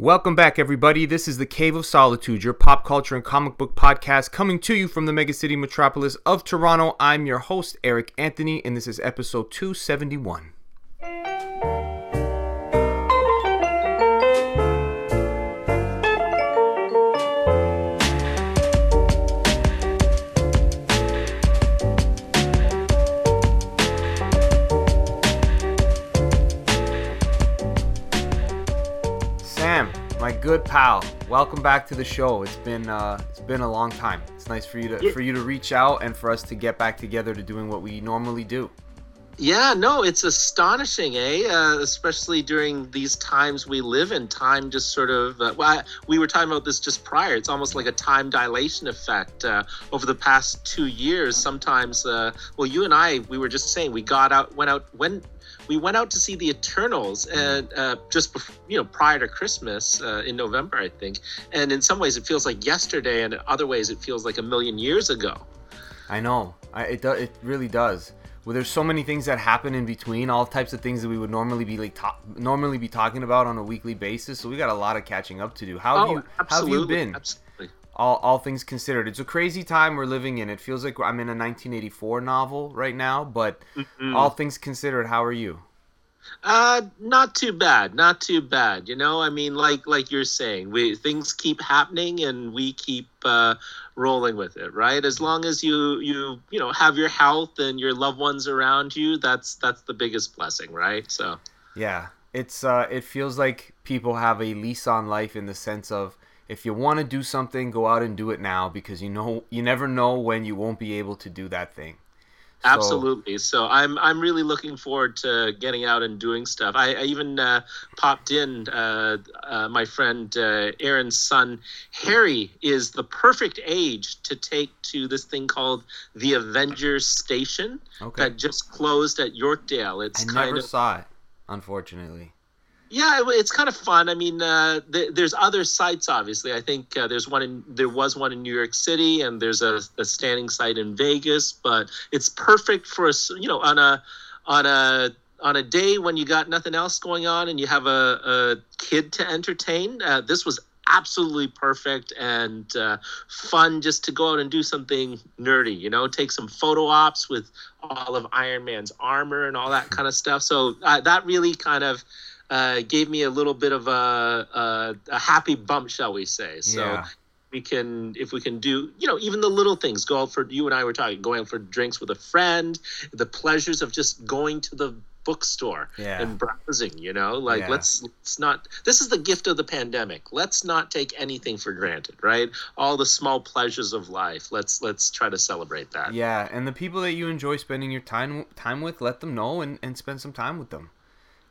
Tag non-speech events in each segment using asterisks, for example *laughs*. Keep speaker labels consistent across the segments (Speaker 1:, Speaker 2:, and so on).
Speaker 1: Welcome back, everybody. This is the Cave of Solitude, your pop culture and comic book podcast, coming to you from the megacity metropolis of Toronto. I'm your host, Eric Anthony, and this is episode 271. Good pal, welcome back to the show. It's been uh, it's been a long time. It's nice for you to
Speaker 2: Yeah.
Speaker 1: for you to reach out and for us to get back together to doing what we normally do.
Speaker 2: Yeah, no, it's astonishing, eh? Uh, especially during these times we live in. Time just sort of. Uh, well, I, we were talking about this just prior. It's almost like a time dilation effect. Uh, over the past two years, sometimes. Uh, well, you and I, we were just saying we got out, went out, when we went out to see the Eternals, and uh, just bef- you know prior to Christmas uh, in November, I think. And in some ways, it feels like yesterday, and in other ways, it feels like a million years ago.
Speaker 1: I know. I, it do, it really does. Well, there's so many things that happen in between, all types of things that we would normally be like ta- normally be talking about on a weekly basis. So we got a lot of catching up to do. How have you how have you been?
Speaker 2: Oh, Absolutely.
Speaker 1: All, all things considered, it's a crazy time we're living in. It feels like I'm in a 1984 novel right now, but
Speaker 2: Mhm.
Speaker 1: all things considered, how are you?
Speaker 2: Uh, not too bad, not too bad. You know, I mean, like like you're saying, we things keep happening and we keep uh, rolling with it, right? As long as you you you know have your health and your loved ones around you, that's that's the biggest blessing, right? So
Speaker 1: Yeah, it's uh, it feels like people have a lease on life in the sense of if you want to do something, go out and do it now because you know you never know when you won't be able to do that thing. So-
Speaker 2: absolutely. So I'm I'm really looking forward to getting out and doing stuff. I, I even uh, popped in. Uh, uh, my friend uh, Aaron's son Harry is the perfect age to take to this thing called the Avengers Station
Speaker 1: Okay.
Speaker 2: that just closed at Yorkdale. It's
Speaker 1: I
Speaker 2: kind
Speaker 1: never
Speaker 2: of
Speaker 1: saw it, unfortunately.
Speaker 2: Yeah, it's kind of fun. I mean, uh, th- there's other sites. Obviously, I think uh, there's one in there was one in New York City, and there's a, a standing site in Vegas. But it's perfect for us, you know, on a on a on a day when you got nothing else going on and you have a, a kid to entertain. Uh, this was absolutely perfect and uh, fun just to go out and do something nerdy. You know, take some photo ops with all of Iron Man's armor and all that kind of stuff. So uh, that really kind of uh, gave me a little bit of a, a, a happy bump, shall we say? So
Speaker 1: Yeah.
Speaker 2: we can, if we can do, you know, even the little things. Go out for you and I were talking, going out for drinks with a friend, the pleasures of just going to the bookstore
Speaker 1: Yeah.
Speaker 2: and browsing. You know, like
Speaker 1: Yeah.
Speaker 2: let's let's not. This is the gift of the pandemic. Let's not take anything for granted, right? All the small pleasures of life. Let's let's try to celebrate that.
Speaker 1: Yeah, and the people that you enjoy spending your time time with, let them know and, and spend some time with them.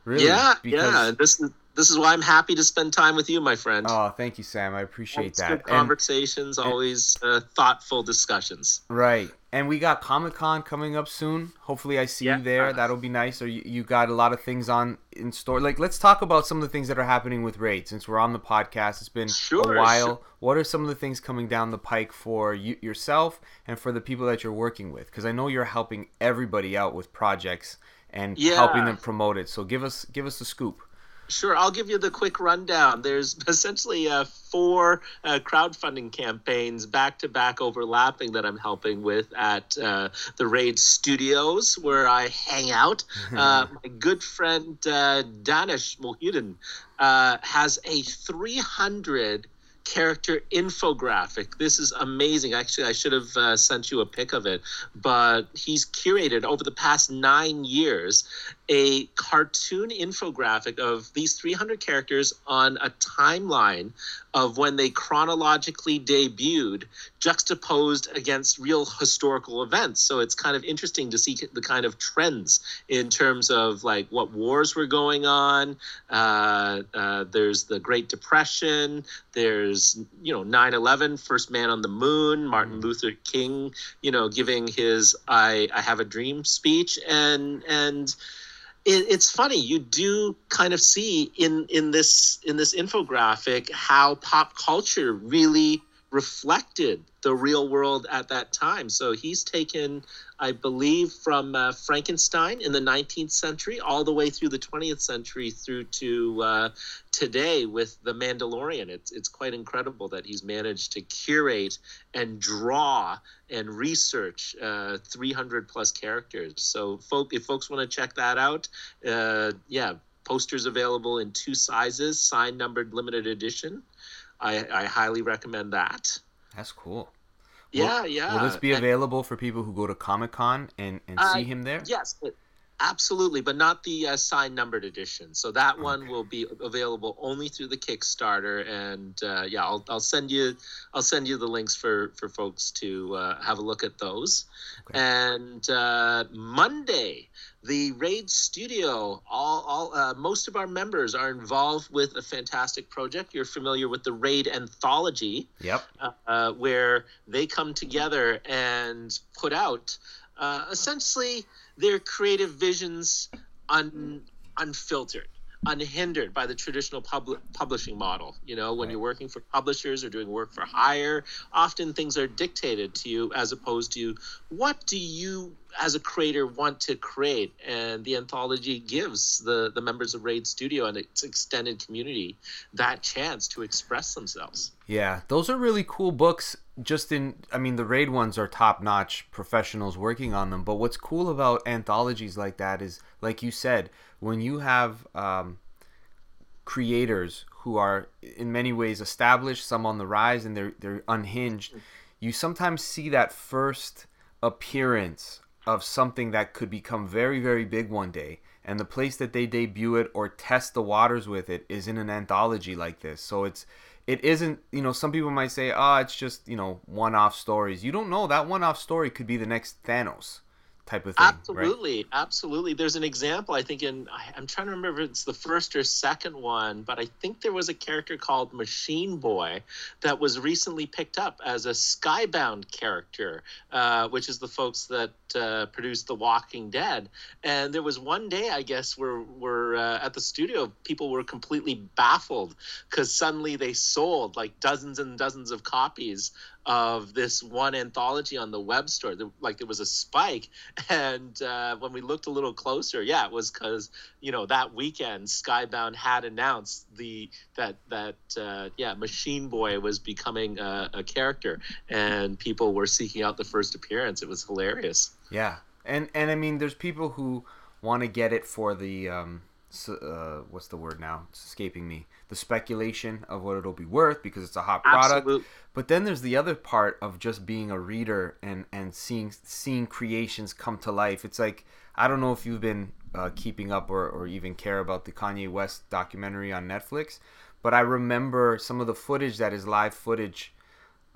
Speaker 1: Really?
Speaker 2: yeah,
Speaker 1: because-
Speaker 2: yeah. This is this is why I'm happy to spend time with you, my friend.
Speaker 1: Oh, thank you, Sam. I appreciate
Speaker 2: Always
Speaker 1: that.
Speaker 2: Good
Speaker 1: And-
Speaker 2: conversations, always uh, thoughtful discussions.
Speaker 1: Right. And we got Comic Con coming up soon. Hopefully, I see
Speaker 2: Yeah.
Speaker 1: you there. That'll be nice. Or you, you got a lot of things on in store. Like, let's talk about some of the things that are happening with Raid since we're on the podcast. It's been
Speaker 2: Sure,
Speaker 1: a while.
Speaker 2: sure.
Speaker 1: What are some of the things coming down the pike for you, yourself and for the people that you're working with? Because I know you're helping everybody out with projects and
Speaker 2: Yeah.
Speaker 1: helping them promote it. So give us give us the scoop.
Speaker 2: Sure, I'll give you the quick rundown. There's *laughs* essentially uh, four uh, crowdfunding campaigns back to back overlapping that I'm helping with at uh, the Raid Studios, where I hang out. *laughs* Uh, my good friend uh, Danish Mohidin uh, has a 300 character infographic. This is amazing. Actually, I should have uh, sent you a pic of it, but he's curated over the past nine years a cartoon infographic of these 300 characters on a timeline of when they chronologically debuted, juxtaposed against real historical events. So it's kind of interesting to see the kind of trends in terms of like what wars were going on. Uh, uh, there's the Great Depression. There's you know 9/11, first man on the moon, Martin
Speaker 1: Mhm.
Speaker 2: Luther King, you know, giving his "I I have a dream" speech, and and it, it's funny you do kind of see in in this in this infographic how pop culture really reflected the real world at that time. So he's taken, I believe, from uh, Frankenstein in the 19th century all the way through the 20th century through to uh, today with The Mandalorian. It's, it's quite incredible that he's managed to curate and draw and research uh, 300 plus characters. So, folk, if folks want to check that out, uh, yeah, posters available in two sizes, signed, numbered, limited edition. I, I highly recommend that.
Speaker 1: That's cool.
Speaker 2: Yeah,
Speaker 1: will,
Speaker 2: yeah.
Speaker 1: Will this be
Speaker 2: And-
Speaker 1: available for people who go to Comic Con and, and
Speaker 2: Uh,
Speaker 1: see him there?
Speaker 2: Yes, but absolutely, but not the uh, signed numbered edition. So that one will be available only through the Kickstarter, and uh, yeah, I'll, I'll send you I'll send you the links for for folks to uh, have a look at those.
Speaker 1: Okay.
Speaker 2: And uh, Monday, the Raid Studio, all all uh, most of our members are involved with a fantastic project. You're familiar with the Raid Anthology
Speaker 1: Yep.
Speaker 2: uh, where they come together and put out uh, essentially their creative visions un, unfiltered unhindered by the traditional pub- publishing model you know when
Speaker 1: Right.
Speaker 2: you're working for publishers or doing work for hire often things are dictated to you as opposed to what do you as a creator want to create and the anthology gives the the members of raid studio and its extended community that chance to express themselves
Speaker 1: Yeah, those are really cool books. Just in, I mean, the raid ones are top notch professionals working on them. But what's cool about anthologies like that is, like you said, when you have um, creators who are in many ways established, some on the rise, and they're they're unhinged. You sometimes see that first appearance of something that could become very very big one day, and the place that they debut it or test the waters with it is in an anthology like this. So it's it isn't you know some people might say ah it's just you know one-off stories. You don't know that one-off story could be the next thanos type of thing right?
Speaker 2: Absolutely, absolutely. There's an example. I think in I'm trying to remember if it's the first or second one, but I think there was a character called Machine Boy that was recently picked up as a Skybound character, uh, which is the folks that uh, produced The Walking Dead. And there was one day, I guess, where where uh, at the studio people were completely baffled because suddenly they sold like dozens and dozens of copies of this one anthology on the web store. Like there was a spike, *laughs* and uh, when we looked a little closer, yeah, it was because you know that weekend Skybound had announced the that that uh, yeah Machine Boy was becoming a, a character, and people were seeking out the first appearance. It was hilarious.
Speaker 1: Yeah, and and I mean, there's people who want to get it for the um, uh, what's the word now? It's escaping me. The speculation of what it'll be worth because it's a hot product.
Speaker 2: Absolute-
Speaker 1: But then there's the other part of just being a reader and and seeing seeing creations come to life. It's like I don't know if you've been uh, keeping up or, or even care about the Kanye West documentary on Netflix, but I remember some of the footage that is live footage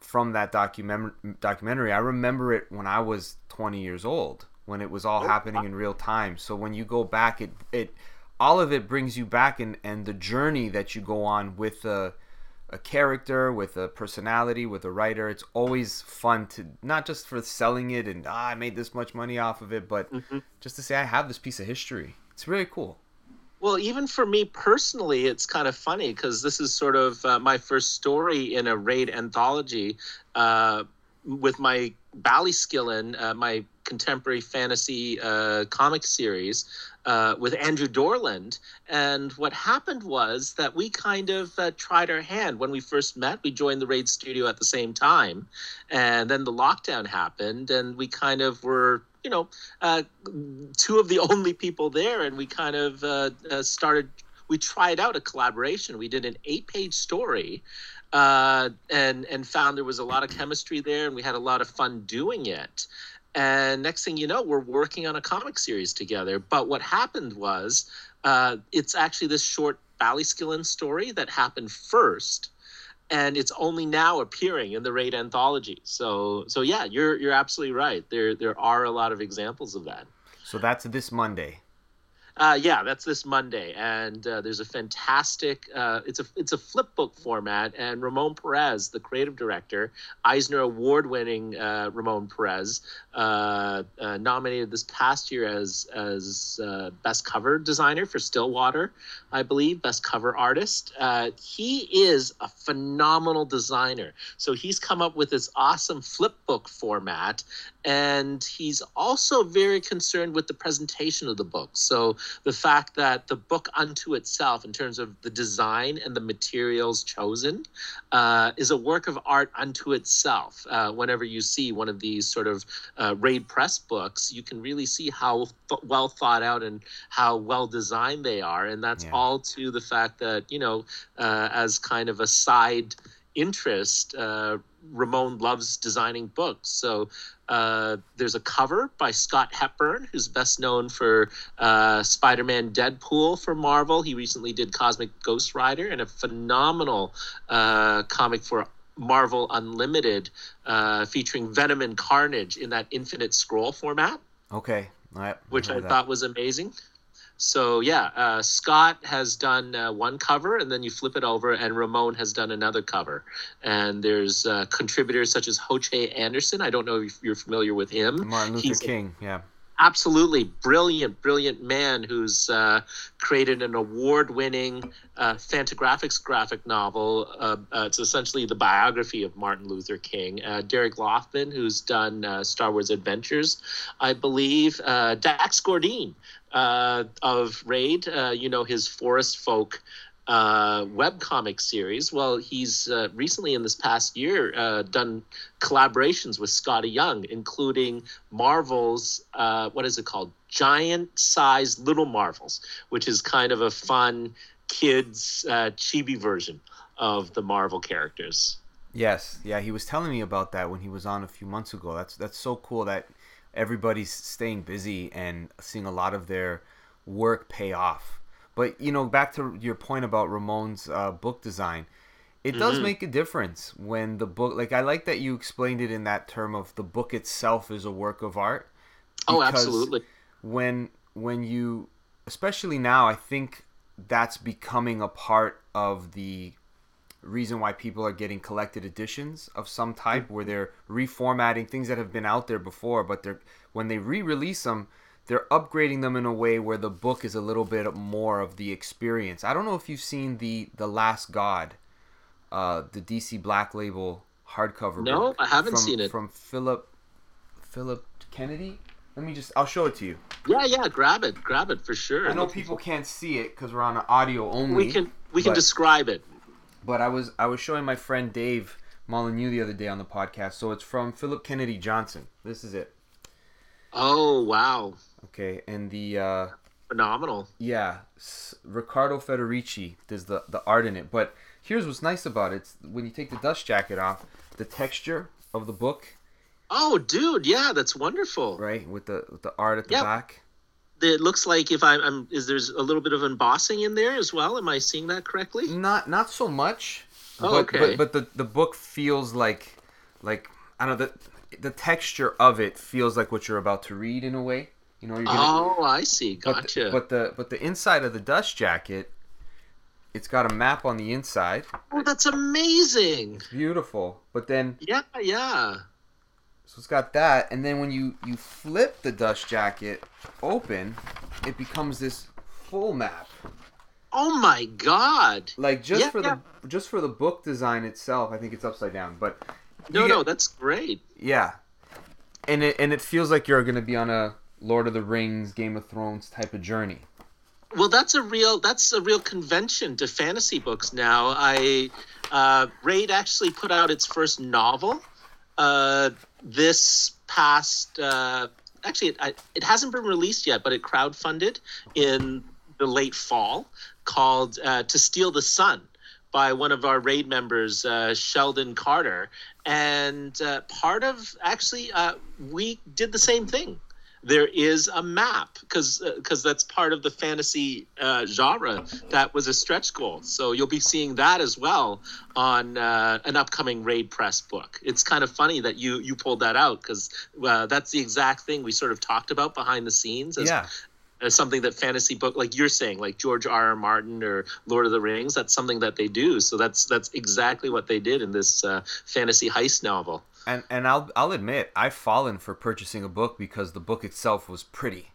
Speaker 1: from that document documentary. I remember it when I was 20 years old, when it was all
Speaker 2: Oh,
Speaker 1: happening in real time. So when you go back, it it all of it brings you back, and and the journey that you go on with a a character, with a personality, with a writer. It's always fun to not just for selling it and ah, I made this much money off of it, but
Speaker 2: Mm-hmm.
Speaker 1: just to say I have this piece of history. It's really cool.
Speaker 2: Well, even for me personally, it's kind of funny because this is sort of uh, my first story in a raid anthology uh, with my Ballyskillin, uh, my contemporary fantasy uh, comic series uh, with Andrew Dorland. And what happened was that we kind of uh, tried our hand when we first met. We joined the raid studio at the same time, and then the lockdown happened, and we kind of were. You know, uh, two of the *laughs* only people there, and we kind of uh, uh, started. We tried out a collaboration. We did an eight-page story, uh, and and found there was a lot of chemistry there, and we had a lot of fun doing it. And next thing you know, we're working on a comic series together. But what happened was, uh, it's actually this short Ballyskillin story that happened first and it's only now appearing in the raid anthology so so yeah you're you're absolutely right there there are a lot of examples of that
Speaker 1: So that's this Monday.
Speaker 2: uh, yeah, that's this Monday, and uh, there's a fantastic. Uh, it's a it's a flip book format, and Ramon Perez, the creative director, Eisner Award winning uh, Ramon Perez, uh, uh, nominated this past year as as uh, best cover designer for Stillwater, I believe, best cover artist. Uh, he is a phenomenal designer. So he's come up with this awesome flip book format, and he's also very concerned with the presentation of the book. So the fact that the book unto itself, in terms of the design and the materials chosen, uh, is a work of art unto itself. Whenever you see one of these sort of uh, Raid Press books, you can really see how th- well thought out and how well designed they are, and that's
Speaker 1: Yeah.
Speaker 2: all to the fact that you know, uh, as kind of a side interest, uh, Ramon loves designing books. So uh, there's a cover by Scott Hepburn, who's best known for uh, Spider-Man, Deadpool for Marvel. He recently did Cosmic Ghost Rider, and a phenomenal uh, comic for Marvel Unlimited uh, featuring Venom and Carnage in that Infinite Scroll format,
Speaker 1: Okay. Right.
Speaker 2: which I
Speaker 1: that.
Speaker 2: thought was amazing. So yeah, uh, Scott has done uh, one cover, and then you flip it over, and Ramon has done another cover. And there's uh, contributors such as Ho Che Anderson. I don't know if you're familiar with him.
Speaker 1: Martin Luther
Speaker 2: He's
Speaker 1: King. Yeah.
Speaker 2: Absolutely brilliant, brilliant man who's uh, created an award-winning uh, Fantagraphics graphic novel. Uh, uh, it's essentially the biography of Martin Luther King. Uh, Derek Laufman, who's done uh, Star Wars Adventures, I believe. Dax Gordine of Raid, you know his Forest Folk uh, webcomic series. Well, he's uh, recently in this past year uh, done collaborations with Skottie Young, including Marvel's uh, what is it called? Giant size Little Marvels, which is kind of a fun kids uh, chibi version of the Marvel characters.
Speaker 1: Yes, yeah, he was telling me about that when he was on a few months ago. That's that's so cool that everybody's staying busy and seeing a lot of their work pay off. But you know, back to your point about Ramon's uh, book design, it does
Speaker 2: Mhm.
Speaker 1: make a difference when the book. Like I like that you explained it in that term of the book itself is a work of art.
Speaker 2: Oh, absolutely.
Speaker 1: when when you especially now i think that's becoming a part of the reason why people are getting collected editions of some type where they're reformatting things that have been out there before but they're when they re-release them they're upgrading them in a way where the book is a little bit more of the experience i don't know if you've seen the the last god uh the dc black label hardcover
Speaker 2: No,
Speaker 1: book
Speaker 2: I haven't
Speaker 1: from,
Speaker 2: seen it.
Speaker 1: from philip philip kennedy let me just i'll show it to you
Speaker 2: Yeah, yeah. Grab it, grab it for sure.
Speaker 1: I know people can't see it because we're on audio only.
Speaker 2: We can we can describe it.
Speaker 1: But I was I was showing my friend Dave Molyneux the other day on the podcast. So it's from Philip Kennedy Johnson. This is it.
Speaker 2: Oh wow,
Speaker 1: Okay, and the uh,
Speaker 2: phenomenal.
Speaker 1: yeah, S- Riccardo Federici does the the art in it. But here's what's nice about it: it's when you take the dust jacket off, the texture of the book,
Speaker 2: Oh, dude, yeah, that's wonderful.
Speaker 1: right, with the with the art at the
Speaker 2: Yep.
Speaker 1: back.
Speaker 2: It looks like if I'm, I'm, is there's a little bit of embossing in there as well? Am I seeing that correctly?
Speaker 1: Not not so much.
Speaker 2: Oh,
Speaker 1: but,
Speaker 2: okay.
Speaker 1: But, but the the book feels like like I don't know the the texture of it feels like what you're about to read in a way. You know, you're gonna,
Speaker 2: Oh, I see.
Speaker 1: but
Speaker 2: Gotcha.
Speaker 1: the, but the but the inside of the dust jacket, it's got a map on the inside.
Speaker 2: oh, that's amazing.
Speaker 1: Beautiful. But then
Speaker 2: Yeah, yeah.
Speaker 1: so it's got that, and then when you you flip the dust jacket open, it becomes this full map.
Speaker 2: Oh my God.
Speaker 1: Like just
Speaker 2: Yeah,
Speaker 1: for
Speaker 2: yeah.
Speaker 1: the just for the book design itself, I think it's upside down. But
Speaker 2: No,
Speaker 1: get-
Speaker 2: no, that's great.
Speaker 1: Yeah, and it and it feels like you're gonna be on a Lord of the Rings, Game of Thrones type of journey.
Speaker 2: Well, that's a real that's a real convention to fantasy books now. I uh, Raid actually put out its first novel uh, this past. Uh, actually, it, I, it hasn't been released yet, but it crowdfunded in the late fall, called uh, "To Steal the Sun" by one of our raid members, uh, Sheldon Carter. And uh, part of actually, uh, we did the same thing there is a map because because that's part of the fantasy uh, genre that was a stretch goal. So you'll be seeing that as well on uh, an upcoming raid press book. It's kind of funny that you you pulled that out because uh, that's the exact thing we sort of talked about behind the scenes as,
Speaker 1: yeah,
Speaker 2: uh, something that fantasy book like you're saying like george r r martin or lord of the rings that's something that they do. So that's that's exactly what they did in this uh, fantasy heist novel
Speaker 1: and and I'll I'll admit I've fallen for purchasing a book because the book itself was pretty,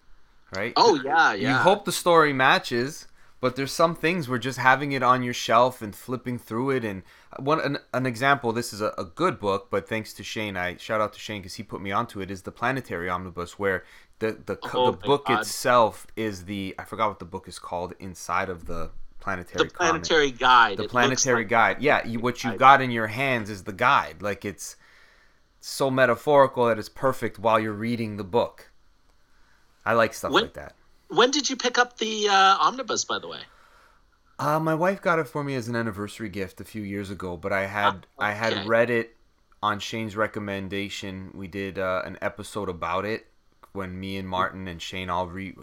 Speaker 1: right?
Speaker 2: Oh yeah, yeah.
Speaker 1: You hope the story matches, but there's some things where just having it on your shelf and flipping through it and uh, one an, an example. This is a, a good book, but thanks to Shane, I shout out to Shane because he put me onto it. Is the Planetary Omnibus where the the
Speaker 2: Oh
Speaker 1: the book
Speaker 2: God.
Speaker 1: itself is the I forgot what the book is called inside of the planetary
Speaker 2: the
Speaker 1: comic.
Speaker 2: planetary guide
Speaker 1: the
Speaker 2: It
Speaker 1: planetary
Speaker 2: like-
Speaker 1: guide yeah you, what you've got in your hands is the guide like it's so metaphorical that it's perfect while you're reading the book. I like stuff
Speaker 2: When-
Speaker 1: like that.
Speaker 2: when did you pick up the uh, omnibus by the way?
Speaker 1: Uh, my wife got it for me as an anniversary gift a few years ago but i had
Speaker 2: Ah,
Speaker 1: i had read it on shane's recommendation. We did uh, an episode about it when me and martin and shane all re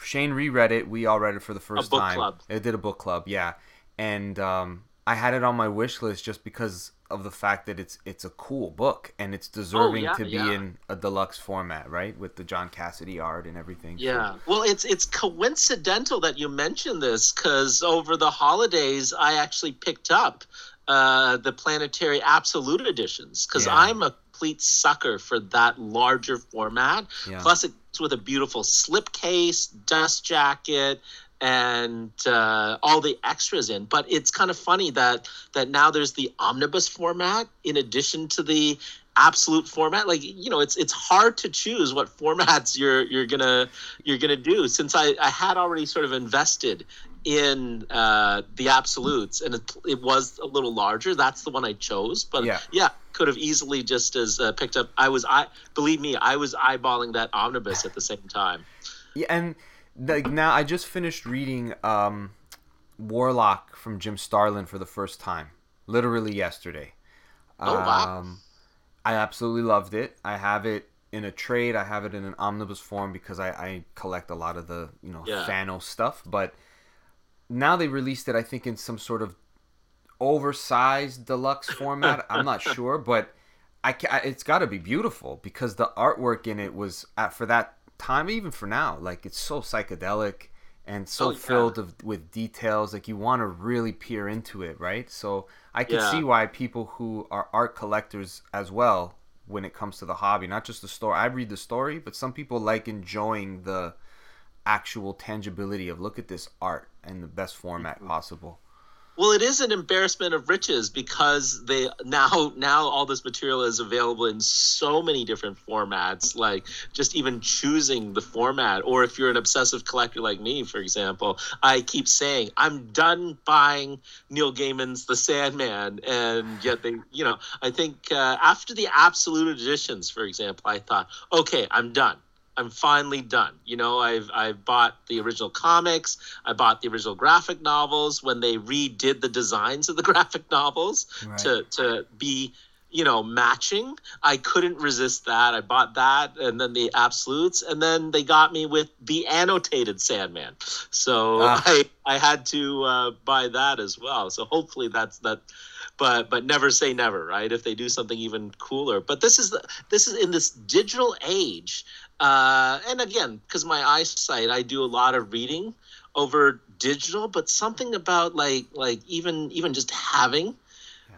Speaker 1: shane reread it. We all read it for the first time.
Speaker 2: club.
Speaker 1: it did a book club yeah. And um, i had it on my wish list just because of the fact that it's it's a cool book and it's deserving
Speaker 2: Oh, yeah,
Speaker 1: to be
Speaker 2: yeah.
Speaker 1: in a deluxe format right with the john cassaday art and everything So-
Speaker 2: Yeah. Well, it's it's coincidental that you mentioned this because over the holidays I actually picked up uh, the Planetary Absolute editions because
Speaker 1: Yeah.
Speaker 2: I'm a complete sucker for that larger format.
Speaker 1: Yeah.
Speaker 2: Plus, it's with a beautiful slipcase, dust jacket. And uh, all the extras in, but it's kind of funny that that now there's the omnibus format in addition to the absolute format. Like you know it's it's hard to choose what formats you're you're gonna you're gonna do since i i had already sort of invested in uh the absolutes and it, it was a little larger. That's the one i chose but
Speaker 1: Yeah.
Speaker 2: yeah could have easily just as uh, picked up. I was i believe me i was eyeballing that omnibus at the same time.
Speaker 1: Yeah, and like now I just finished reading um, Warlock from Jim Starlin for the first time, literally yesterday.
Speaker 2: Oh, wow.
Speaker 1: Um, I absolutely loved it. I have it in a trade. I have it in an omnibus form because I, I collect a lot of the you know
Speaker 2: Yeah.
Speaker 1: Thanos stuff. But now they released it, I think, in some sort of oversized deluxe *laughs* format. I'm not sure, but I, I it's got to be beautiful because the artwork in it was at for that time, even for now, like it's so psychedelic and so
Speaker 2: Oh, yeah.
Speaker 1: filled of, with details. Like you want to really peer into it, right? So I can
Speaker 2: Yeah.
Speaker 1: see why people who are art collectors as well, when it comes to the hobby, not just the story. I read the story, but some people like enjoying the actual tangibility of look at this art in the best format mm-hmm. possible.
Speaker 2: Well, it is an embarrassment of riches because they now now all this material is available in so many different formats. Like just even choosing the format, or if you're an obsessive collector like me, for example, I keep saying I'm done buying Neil Gaiman's The Sandman, and yet they, you know, I think uh, after the absolute editions, for example, I thought, okay, I'm done. I'm finally done. You know, I've I've bought the original comics. I bought the original graphic novels when they redid the designs of the *laughs* graphic novels
Speaker 1: Right.
Speaker 2: to to be you know matching. I couldn't resist that. I bought that and then the absolutes and then they got me with the annotated Sandman. So
Speaker 1: Ah. *laughs*
Speaker 2: I I had to uh, buy that as well. So hopefully that's that but but never say never, right? If they do something even cooler. But this is the this is in this digital age, uh, and again, because my eyesight, I do a lot of reading over digital. But something about like like even even just having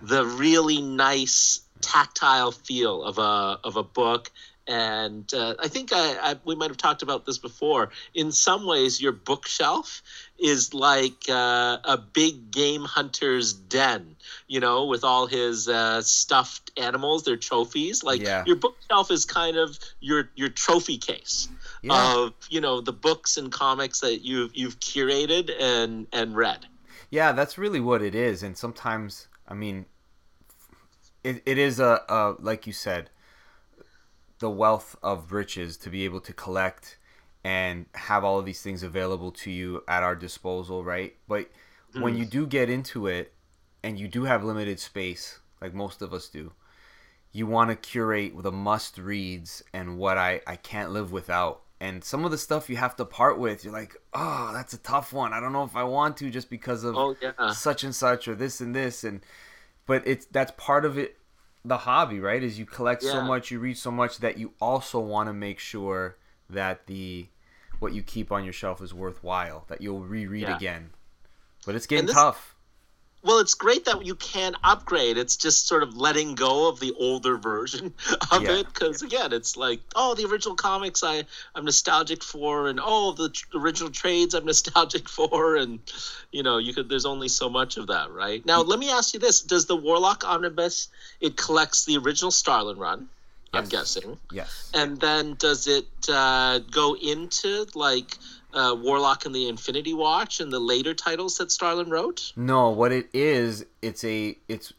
Speaker 2: the really nice tactile feel of a of a book. And uh, I think I, I we might have talked about this before. In some ways, your bookshelf is like uh, a big game hunter's den, you know, with all his uh, stuffed animals, their trophies. Like
Speaker 1: Yeah.
Speaker 2: your bookshelf is kind of your your trophy case
Speaker 1: Yeah.
Speaker 2: of you know the books and comics that you've you've curated and and read.
Speaker 1: Yeah, that's really what it is. And sometimes, I mean, it, it is a, a, like you said, the wealth of riches to be able to collect and have all of these things available to you at our disposal, right? But when you mm. do get into it and you do have limited space, like most of us do, you want to curate the must reads and what I, I can't live without. And some of the stuff you have to part with, you're like, oh, that's a tough one. I don't know if I want to just because of
Speaker 2: Oh yeah,
Speaker 1: such and such or this and this and but it's that's part of it the hobby right is you collect so much you read so much that you also want to make sure that the what you keep on your shelf is worthwhile that you'll reread
Speaker 2: Yeah.
Speaker 1: again. But it's getting
Speaker 2: this-
Speaker 1: tough.
Speaker 2: Well, it's great that you can upgrade. It's just sort of letting go of the older version *laughs* of
Speaker 1: Yeah.
Speaker 2: it because again, it's like, oh, the original comics I I'm nostalgic for, and oh, the tr- original trades I'm *laughs* nostalgic for, and you know, you could. There's only so much of that, right? Now, let me ask you this: Does the Warlock Omnibus it collects the original Starlin run? I'm guessing,
Speaker 1: Yes.
Speaker 2: and then does it uh, go into like? Uh, Warlock and the Infinity Watch and the later titles that Starlin wrote.
Speaker 1: No, what it is, it's a it's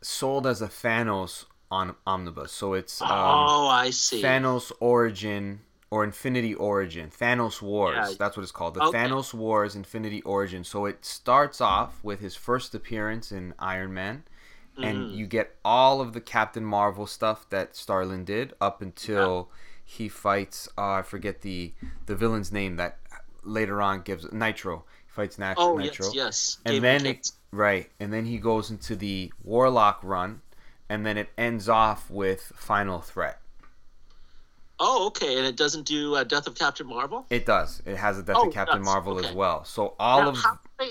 Speaker 1: sold as a Thanos on omnibus. So it's um,
Speaker 2: oh, I see.
Speaker 1: Thanos Origin or Infinity Origin. Thanos Wars.
Speaker 2: Yeah.
Speaker 1: That's what it's called. The
Speaker 2: Okay.
Speaker 1: Thanos Wars Infinity Origin. So it starts off with his first appearance in Iron Man.
Speaker 2: Mm-hmm.
Speaker 1: And you get all of the Captain Marvel stuff that Starlin did up until he fights uh, I forget the the villain's name that later on gives Nitro. He fights Nat-
Speaker 2: Oh
Speaker 1: Nitro.
Speaker 2: yes, yes.
Speaker 1: and
Speaker 2: Game
Speaker 1: then it, right. And then he goes into the warlock run and then it ends off with final threat.
Speaker 2: Oh, okay, and it doesn't do uh, Death of Captain Marvel.
Speaker 1: it does. It has a death
Speaker 2: Oh,
Speaker 1: of captain marvel as well. So all
Speaker 2: Now,
Speaker 1: of
Speaker 2: how, do they,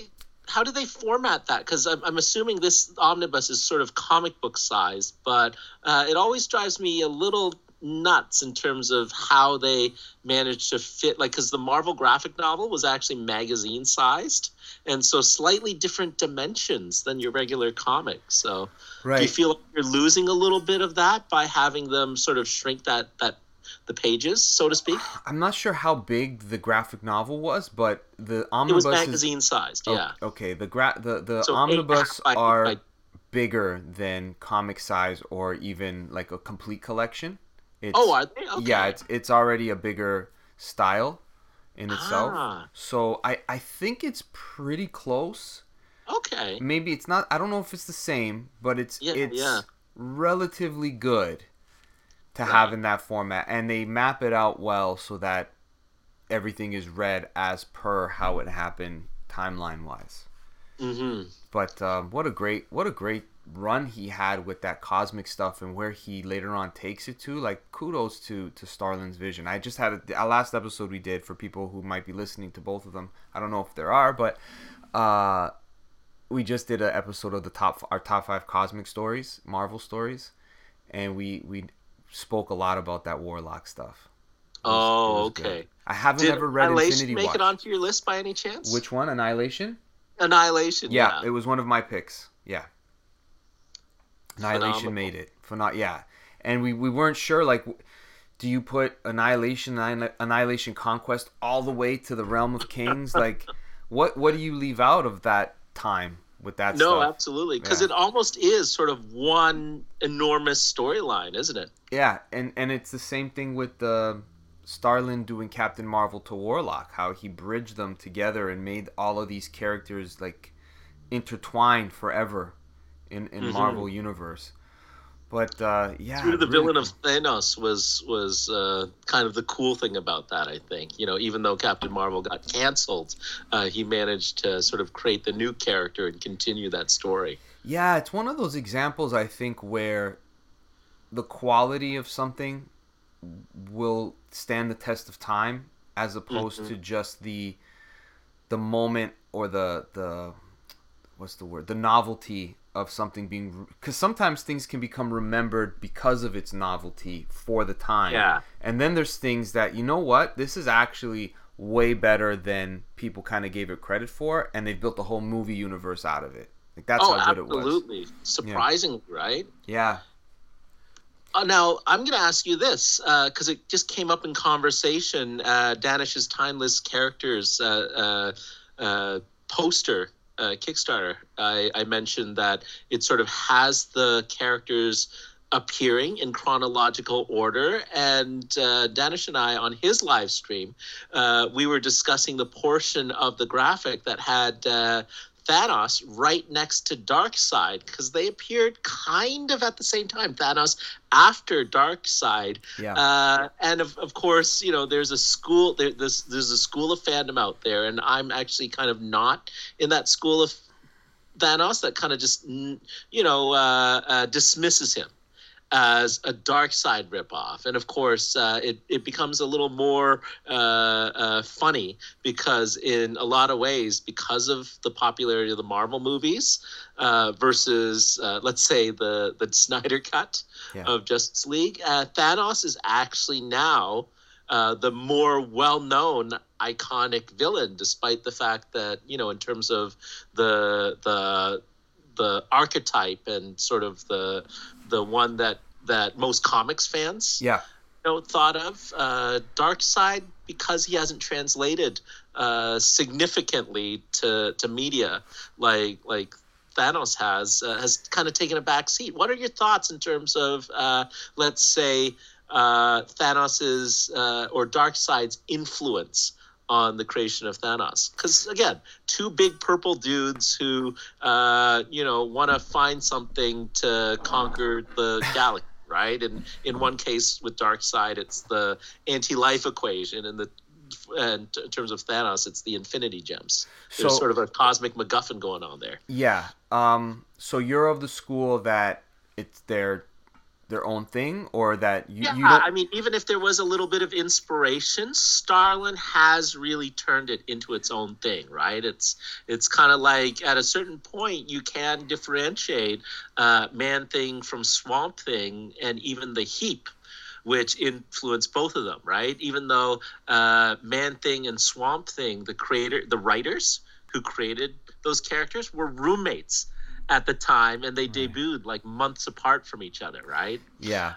Speaker 2: how do they format that? Because I'm, I'm assuming this omnibus is sort of comic book size, but uh, it always drives me a little nuts in terms of how they managed to fit like because the marvel graphic novel was actually magazine sized and so slightly different dimensions than your regular comic so do you feel like you're losing a little bit of that by having them sort of shrink that that the pages so to speak.
Speaker 1: I'm not sure how big the graphic novel was but the omnibus it
Speaker 2: was
Speaker 1: is
Speaker 2: magazine sized
Speaker 1: oh,
Speaker 2: yeah.
Speaker 1: okay the gra- the, the
Speaker 2: So eight
Speaker 1: omnibus *laughs*
Speaker 2: by-
Speaker 1: are bigger than comic size or even like a complete collection. It's,
Speaker 2: oh are they? okay.
Speaker 1: yeah it's it's already a bigger style in itself.
Speaker 2: Ah.
Speaker 1: so i i think it's pretty close.
Speaker 2: Okay.
Speaker 1: Maybe it's not i don't know if it's the same but it's
Speaker 2: Yeah,
Speaker 1: it's
Speaker 2: yeah.
Speaker 1: relatively good to
Speaker 2: Right.
Speaker 1: have in that format and they map it out well so that everything is read as per how it happened timeline wise
Speaker 2: hmm
Speaker 1: but um, what a great what a great run he had with that cosmic stuff and where he later on takes it to. Like kudos to to starlin's vision. I just had a, a last episode we did for people who might be listening to both of them. I don't know if there are but uh we just did an episode of the top our top five cosmic stories marvel stories. And we we spoke a lot about that warlock stuff was-
Speaker 2: Oh,
Speaker 1: was good.
Speaker 2: okay.
Speaker 1: i haven't
Speaker 2: Did
Speaker 1: ever read
Speaker 2: Annihilation
Speaker 1: infinity
Speaker 2: make
Speaker 1: watch
Speaker 2: it onto your list by any chance?
Speaker 1: which one annihilation
Speaker 2: Annihilation?
Speaker 1: yeah,
Speaker 2: Yeah.
Speaker 1: it was one of my picks. Yeah. Annihilation
Speaker 2: Phenomenal.
Speaker 1: made it. Phenom- yeah. And we, we weren't sure, like, do you put Annihilation, Anni- Annihilation Conquest all the way to the Realm of Kings? like, what what do you leave out of that time with that
Speaker 2: no,
Speaker 1: stuff?
Speaker 2: absolutely, because
Speaker 1: Yeah.
Speaker 2: it almost is sort of one enormous storyline, isn't it?
Speaker 1: Yeah, and, and it's the same thing with the Starlin doing Captain Marvel to Warlock, how he bridged them together and made all of these characters, like, intertwined forever in, in
Speaker 2: Mhm.
Speaker 1: Marvel Universe. But uh, yeah,
Speaker 2: the
Speaker 1: really
Speaker 2: villain
Speaker 1: cool.
Speaker 2: of Thanos was was uh, kind of the cool thing about that. I think you know, even though Captain Marvel got canceled, uh, he managed to sort of create the new character and continue that story.
Speaker 1: Yeah, it's one of those examples I think where the quality of something will stand the test of time as opposed
Speaker 2: Mhm.
Speaker 1: to just the the moment or the the what's the word the novelty of something being because sometimes things can become remembered because of its novelty for the time.
Speaker 2: Yeah.
Speaker 1: and then there's things that you know what? This is actually way better than people kind of gave it credit for and they've built a whole movie universe out of it. Like that's
Speaker 2: oh,
Speaker 1: how good it was.
Speaker 2: absolutely, surprisingly, right?
Speaker 1: yeah.
Speaker 2: Uh, now, I'm going to ask you this because it just came up in conversation. Uh, Danish's Timeless Characters uh, uh, uh, poster, uh, Kickstarter. I, I mentioned that it sort of has the characters appearing in chronological order. And uh, Danish and I, on his live stream, uh, we were discussing the portion of the graphic that had. Uh, Thanos right next to Darkseid because they appeared kind of at the same time. Thanos after Darkseid,
Speaker 1: yeah
Speaker 2: uh, and of, of course, you know, there's a school there, there's there's a school of fandom out there, and I'm actually kind of not in that school of Thanos that kind of just you know uh, uh, dismisses him. As a Darkseid ripoff. And of course, uh, it, it becomes a little more uh, uh, funny because, in a lot of ways, because of the popularity of the Marvel movies uh, versus, uh, let's say, the, the *laughs* Snyder cut yeah. of Justice League, uh, Thanos is actually now. the more well-known iconic villain, despite the fact that you know, in terms of the the the archetype and sort of the the one that that most comics fans
Speaker 1: yeah
Speaker 2: you know thought of uh, Darkseid because he hasn't translated uh, significantly to to media like like Thanos has uh, has kind of taken a back seat. What are your thoughts in terms of uh, let's say uh, Thanos's uh, or Darkseid's influence on the creation of Thanos. Because again, two big purple dudes who, uh, you know, want to find something to conquer the galaxy, right? And in one case with Darkseid, it's the anti-life equation, and the and in terms of Thanos, it's the Infinity Gems. There's so, sort of a cosmic MacGuffin going on there.
Speaker 1: Yeah. Um. So you're of the school that it's their their own thing or that you,
Speaker 2: yeah,
Speaker 1: you don't...
Speaker 2: I mean, even if there was a little bit of inspiration, Starlin has really turned it into its own thing, right? It's it's kind of like at a certain point you can differentiate uh, Man Thing from Swamp Thing and even the Heap which influenced both of them, right? Even though uh, Man Thing and Swamp Thing, the creator, the writers who created those characters, were roommates at the time and they right. debuted like months apart from each other, right?
Speaker 1: Yeah.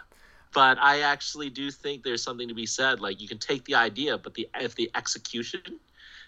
Speaker 2: But I actually do think there's something to be said. Like you can take the idea, but the if the execution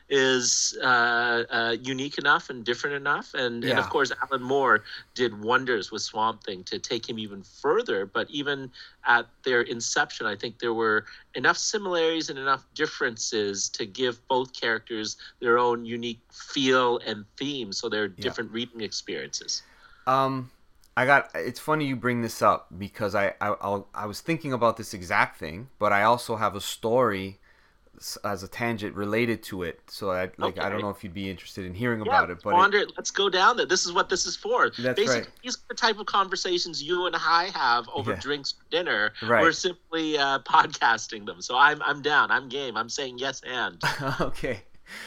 Speaker 2: is uh, uh, unique enough and different enough. And, yeah. and of course, Alan Moore did wonders with Swamp Thing to take him even further. But even at their inception, I think there were enough similarities and enough differences to give both characters their own unique feel and theme. So they're different yeah. reading experiences.
Speaker 1: Um, I got. It's funny you bring this up because I I, I'll, I was thinking about this exact thing, but I also have a story as a tangent related to it. So I like okay. I don't know if you'd be interested in hearing yeah, about it, but
Speaker 2: wander,
Speaker 1: it,
Speaker 2: let's go down there. This is what this is for.
Speaker 1: That's
Speaker 2: Basically,
Speaker 1: right.
Speaker 2: these are the type of conversations you and I have over yeah. drinks for dinner.
Speaker 1: Right.
Speaker 2: We're simply uh, *laughs* podcasting them. So I'm I'm down. I'm game. I'm saying yes and. *laughs*
Speaker 1: okay.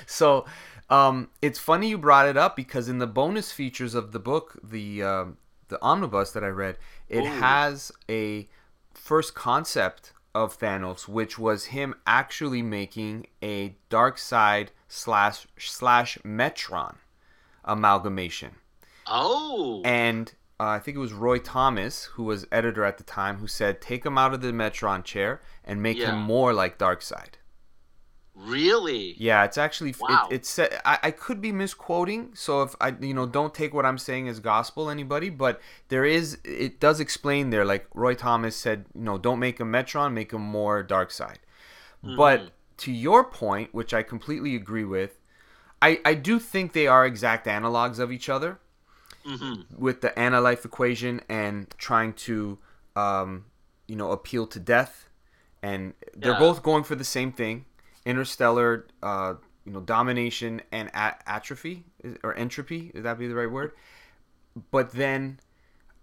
Speaker 1: So um, it's funny you brought it up because in the bonus features of the book, the um, the omnibus that I read, it Ooh. has a first concept of Thanos, which was him actually making a Darkseid slash slash Metron amalgamation.
Speaker 2: Oh.
Speaker 1: And uh, I think it was Roy Thomas, who was editor at the time, who said, "Take him out of the Metron chair and make yeah. him more like Darkseid."
Speaker 2: Really?
Speaker 1: Yeah, it's actually wow. it, it's I, I could be misquoting, so if I you know don't take what I'm saying as gospel, anybody, but there is it does explain there. Like Roy Thomas said, you know, don't make him Metron, make him more Darkseid. Mm-hmm. But to your point, which I completely agree with, I I do think they are exact analogs of each other, mm-hmm. with the anti-life equation and trying to um you know appeal to death, and they're yeah. both going for the same thing interstellar, uh, you know, domination and atrophy or entropy. Would that be the right word? But then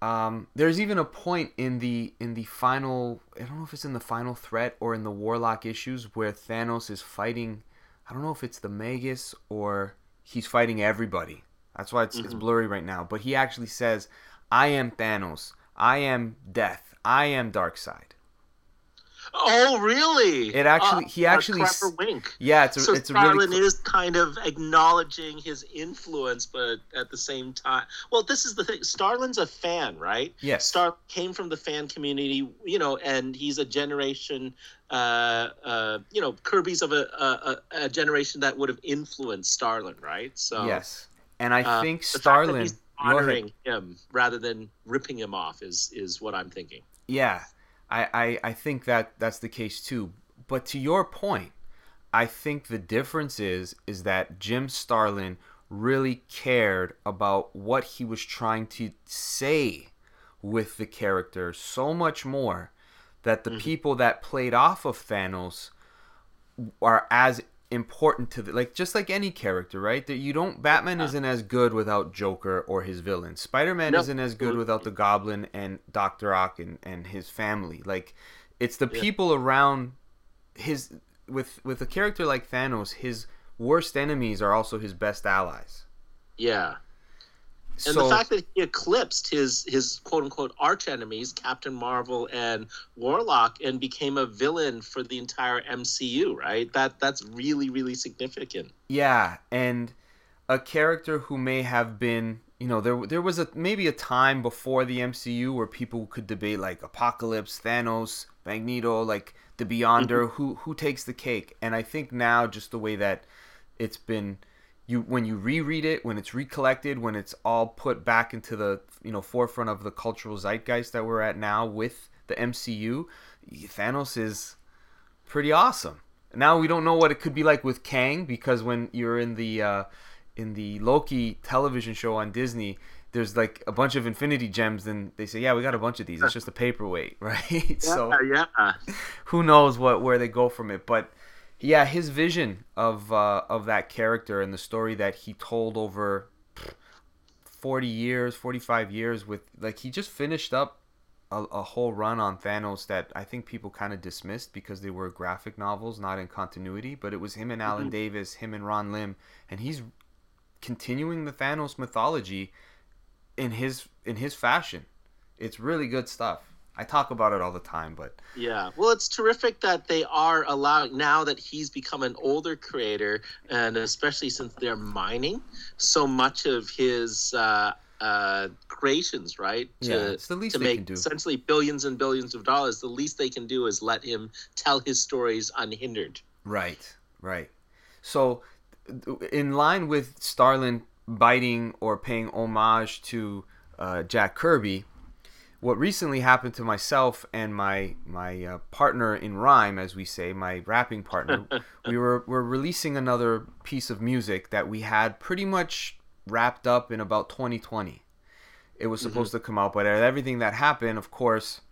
Speaker 1: um, there's even a point in the in the final. I don't know if it's in the final threat or in the Warlock issues where Thanos is fighting. I don't know if it's the Magus or he's fighting everybody. That's why it's, mm-hmm. it's blurry right now. But he actually says, "I am Thanos. I am Death. I am Darkseid." *laughs*
Speaker 2: Oh, really?
Speaker 1: It actually, uh, he actually,
Speaker 2: a wink.
Speaker 1: Yeah, it's a,
Speaker 2: so
Speaker 1: it's
Speaker 2: a really.
Speaker 1: Cl-
Speaker 2: is kind of acknowledging his influence, but at the same time, well, this is the thing. Starlin's a fan, right?
Speaker 1: Yes.
Speaker 2: Star came from the fan community, you know, and he's a generation. Uh, uh, you know, Kirby's of a, a, a generation that would have influenced Starlin, right? So
Speaker 1: yes, and I uh, think Starlin
Speaker 2: honoring him rather than ripping him off is is what I'm thinking.
Speaker 1: Yeah, I, I, I think that that's the case too. But to your point, I think the difference is is that Jim Starlin really cared about what he was trying to say with the character so much more that the mm-hmm. people that played off of Thanos are as important to the like just like any character right that you don't batman
Speaker 2: Yeah.
Speaker 1: isn't as good without joker or his villains spider-man
Speaker 2: No,
Speaker 1: isn't as good without the goblin and dr ock and, and his family like it's the
Speaker 2: Yeah.
Speaker 1: people around his with with a character like thanos his worst enemies are also his best allies
Speaker 2: Yeah. And
Speaker 1: so
Speaker 2: the fact that he eclipsed his his quote unquote arch enemies, Captain Marvel and Warlock, and became a villain for the entire MCU, right? That that's really really significant.
Speaker 1: Yeah, and a character who may have been, you know, there there was a maybe a time before the MCU where people could debate like Apocalypse, Thanos, Magneto, like the Beyonder, mm-hmm. who who takes the cake. And I think now just the way that it's been you when you reread it, when it's recollected, when it's all put back into the, you know, forefront of the cultural zeitgeist that we're at now with the MCU, Thanos is pretty awesome. Now we don't know what it could be like with Kang because when you're in the uh, in the Loki television show on Disney, there's like a bunch of Infinity Gems, and they say, "Yeah, we got a bunch of these. It's just a paperweight, *laughs* right?" so
Speaker 2: yeah, yeah. *laughs*
Speaker 1: who knows what where they go from it? But yeah, his vision of uh, of that character and the story that he told over forty years, forty five years with like he just finished up a, a whole run on Thanos that I think people kind of dismissed because they were graphic novels, not in continuity. But it was him and Alan
Speaker 2: Mhm.
Speaker 1: Davis, him and Ron Lim, and he's continuing the Thanos mythology in his in his fashion. It's really good stuff. I talk about it all the time, but
Speaker 2: Yeah. Well, it's terrific that they are allowing now that he's become an older creator, and especially since they're mining so much of his uh, uh, creations, right?
Speaker 1: yeah, it's the least
Speaker 2: to
Speaker 1: they
Speaker 2: make
Speaker 1: can do.
Speaker 2: essentially billions and billions of dollars. The least they can do is let him tell his stories unhindered.
Speaker 1: Right, right. So, in line with Starlin biting or paying homage to uh, Jack Kirby, what recently happened to myself and my my uh, partner in rhyme, as we say, my rapping partner, *laughs* we were were releasing another piece of music that we had pretty much wrapped up in about 2020. It was supposed to come out, but everything that happened, of course,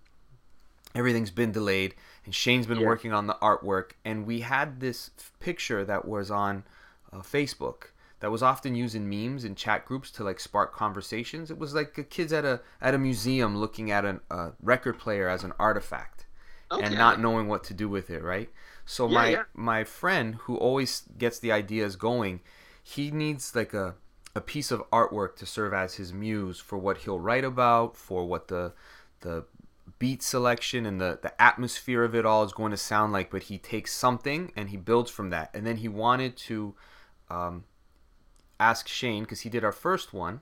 Speaker 1: everything's been delayed and shane's been
Speaker 2: Yeah.
Speaker 1: working on the artwork and we had this f- picture that was on uh, facebook that was often used in memes and chat groups to like spark conversations it was like kids at a at a museum looking at a uh, record player as an artifact
Speaker 2: Okay.
Speaker 1: and not knowing what to do with it right so
Speaker 2: Yeah,
Speaker 1: my
Speaker 2: yeah.
Speaker 1: my friend who always gets the ideas going he needs like a a piece of artwork to serve as his muse for what he'll write about for what the the beat selection and the, the atmosphere of it all is going to sound like but he takes something and he builds from that and then he wanted to um, ask shane because he did our first one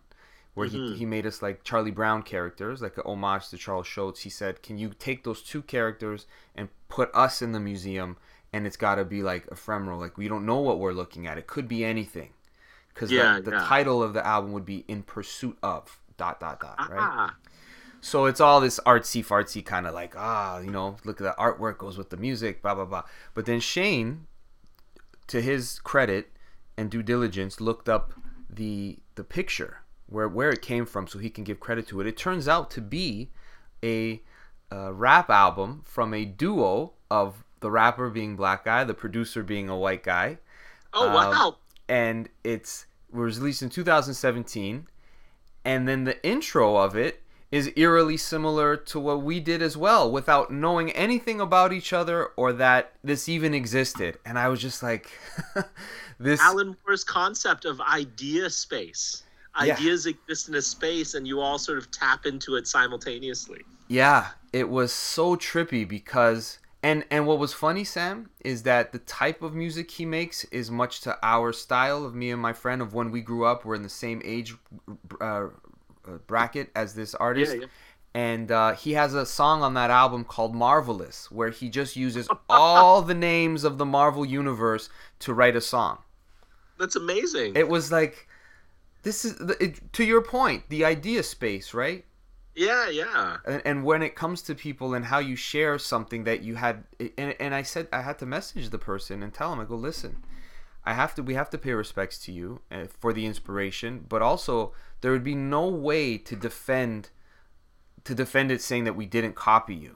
Speaker 1: where
Speaker 2: Mhm.
Speaker 1: he, he made us like charlie brown characters like a homage to charles schulz. He said can you take those two characters and put us in the museum and it's got to be like ephemeral. Like we don't know what we're looking at. It could be anything. Because
Speaker 2: Yeah,
Speaker 1: the, the
Speaker 2: yeah.
Speaker 1: title of the album would be in pursuit of dot dot dot right?
Speaker 2: Ah,
Speaker 1: so it's all this artsy fartsy kind of like ah you know look at the artwork goes with the music blah blah blah. But then shane to his credit and due diligence looked up the the picture where where it came from so he can give credit to it. It turns out to be a, uh rap album from a duo of the rapper being black guy the producer being a white guy.
Speaker 2: Oh
Speaker 1: Um,
Speaker 2: wow.
Speaker 1: and it's was released in 2017 and then the intro of it is eerily similar to what we did as well without knowing anything about each other or that this even existed and i was just like *laughs* this
Speaker 2: Alan Moore's concept of idea space.
Speaker 1: Yeah.
Speaker 2: Ideas exist in a space, and you all sort of tap into it simultaneously.
Speaker 1: Yeah, it was so trippy because and and what was funny, Sam, is that the type of music he makes is much to our style of me and my friend of when we grew up. We're in the same age uh, bracket as this artist.
Speaker 2: yeah.
Speaker 1: And uh, he has a song on that album called Marvelous, where he just uses *laughs* all the names of the Marvel universe to write a song.
Speaker 2: That's amazing.
Speaker 1: It was like, this is it, to your point, the idea space, right?
Speaker 2: yeah, yeah.
Speaker 1: and, and when it comes to people and how you share something that you had and, and i said i had to message the person and tell him i go listen i have to we have to pay respects to you uh, for the inspiration but also there would be no way to defend to defend it saying that we didn't copy you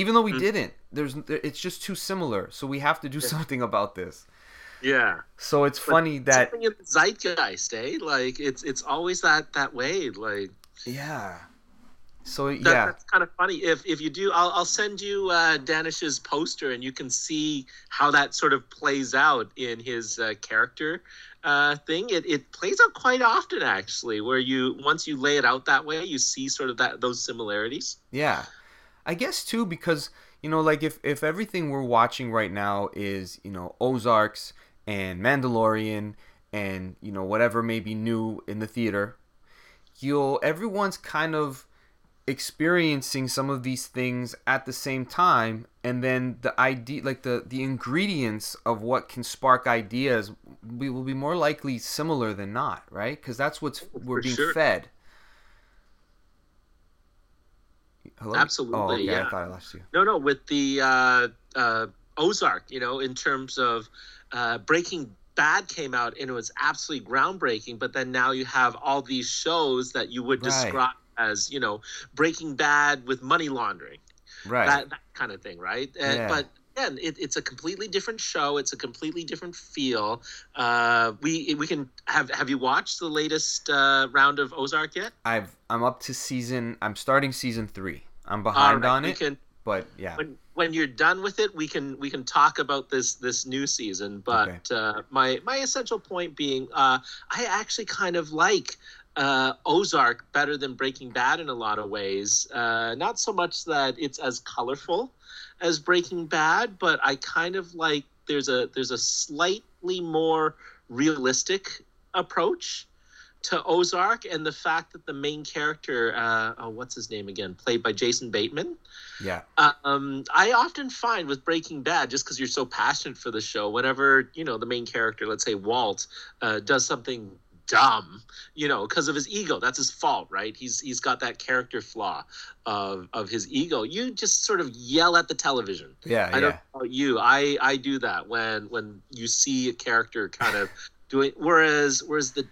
Speaker 1: even though we
Speaker 2: Mm.
Speaker 1: didn't there's it's just too similar so we have to do something about this
Speaker 2: Yeah.
Speaker 1: So it's funny that
Speaker 2: something in the zeitgeist, eh? Like it's it's always that that way. Like
Speaker 1: yeah. So
Speaker 2: that,
Speaker 1: yeah,
Speaker 2: that's kind of funny. If if you do, I'll I'll send you uh, Danish's poster, and you can see how that sort of plays out in his uh, character uh, thing. It it plays out quite often, actually, where you once you lay it out that way, you see sort of that those similarities.
Speaker 1: yeah. I guess too because you know like if if everything we're watching right now is you know Ozarks and Mandalorian and you know whatever may be new in the theater, you'll everyone's kind of experiencing some of these things at the same time and then the idea like the the ingredients of what can spark ideas we will be more likely similar than not right because that's what's we're
Speaker 2: For
Speaker 1: being
Speaker 2: sure.
Speaker 1: fed Hello?
Speaker 2: Absolutely,
Speaker 1: oh, okay.
Speaker 2: yeah.
Speaker 1: I thought I lost you.
Speaker 2: No, no, with the uh, uh, Ozark, you know, in terms of uh, Breaking Bad came out and it was absolutely groundbreaking, but then now you have all these shows that you would
Speaker 1: Right.
Speaker 2: describe as, you know, Breaking Bad with money laundering,
Speaker 1: Right.
Speaker 2: that, that kind of thing, right? And,
Speaker 1: Yeah.
Speaker 2: But again, it, it's a completely different show. It's a completely different feel. Uh, we we can have have you watched the latest uh, round of Ozark yet?
Speaker 1: I've I'm up to season. I'm starting season three. I'm behind
Speaker 2: right,
Speaker 1: on it,
Speaker 2: Can,
Speaker 1: but yeah.
Speaker 2: when when you're done with it, we can we can talk about this this new season. But
Speaker 1: Okay.
Speaker 2: uh, my my essential point being, uh, I actually kind of like uh, Ozark better than Breaking Bad in a lot of ways. Uh, not so much that it's as colorful as Breaking Bad, but I kind of like there's a there's a slightly more realistic approach to Ozark, and the fact that the main character, uh, oh, what's his name again, played by Jason Bateman.
Speaker 1: Yeah.
Speaker 2: Um, I often find with Breaking Bad, just because you're so passionate for the show, whenever you know the main character, let's say Walt, uh, does something dumb, you know, because of his ego, that's his fault, right? He's he's got that character flaw of of his ego. You just sort of yell at the television.
Speaker 1: Yeah.
Speaker 2: I
Speaker 1: yeah.
Speaker 2: don't know about you. I I do that when when you see a character kind of *laughs* doing. Whereas whereas the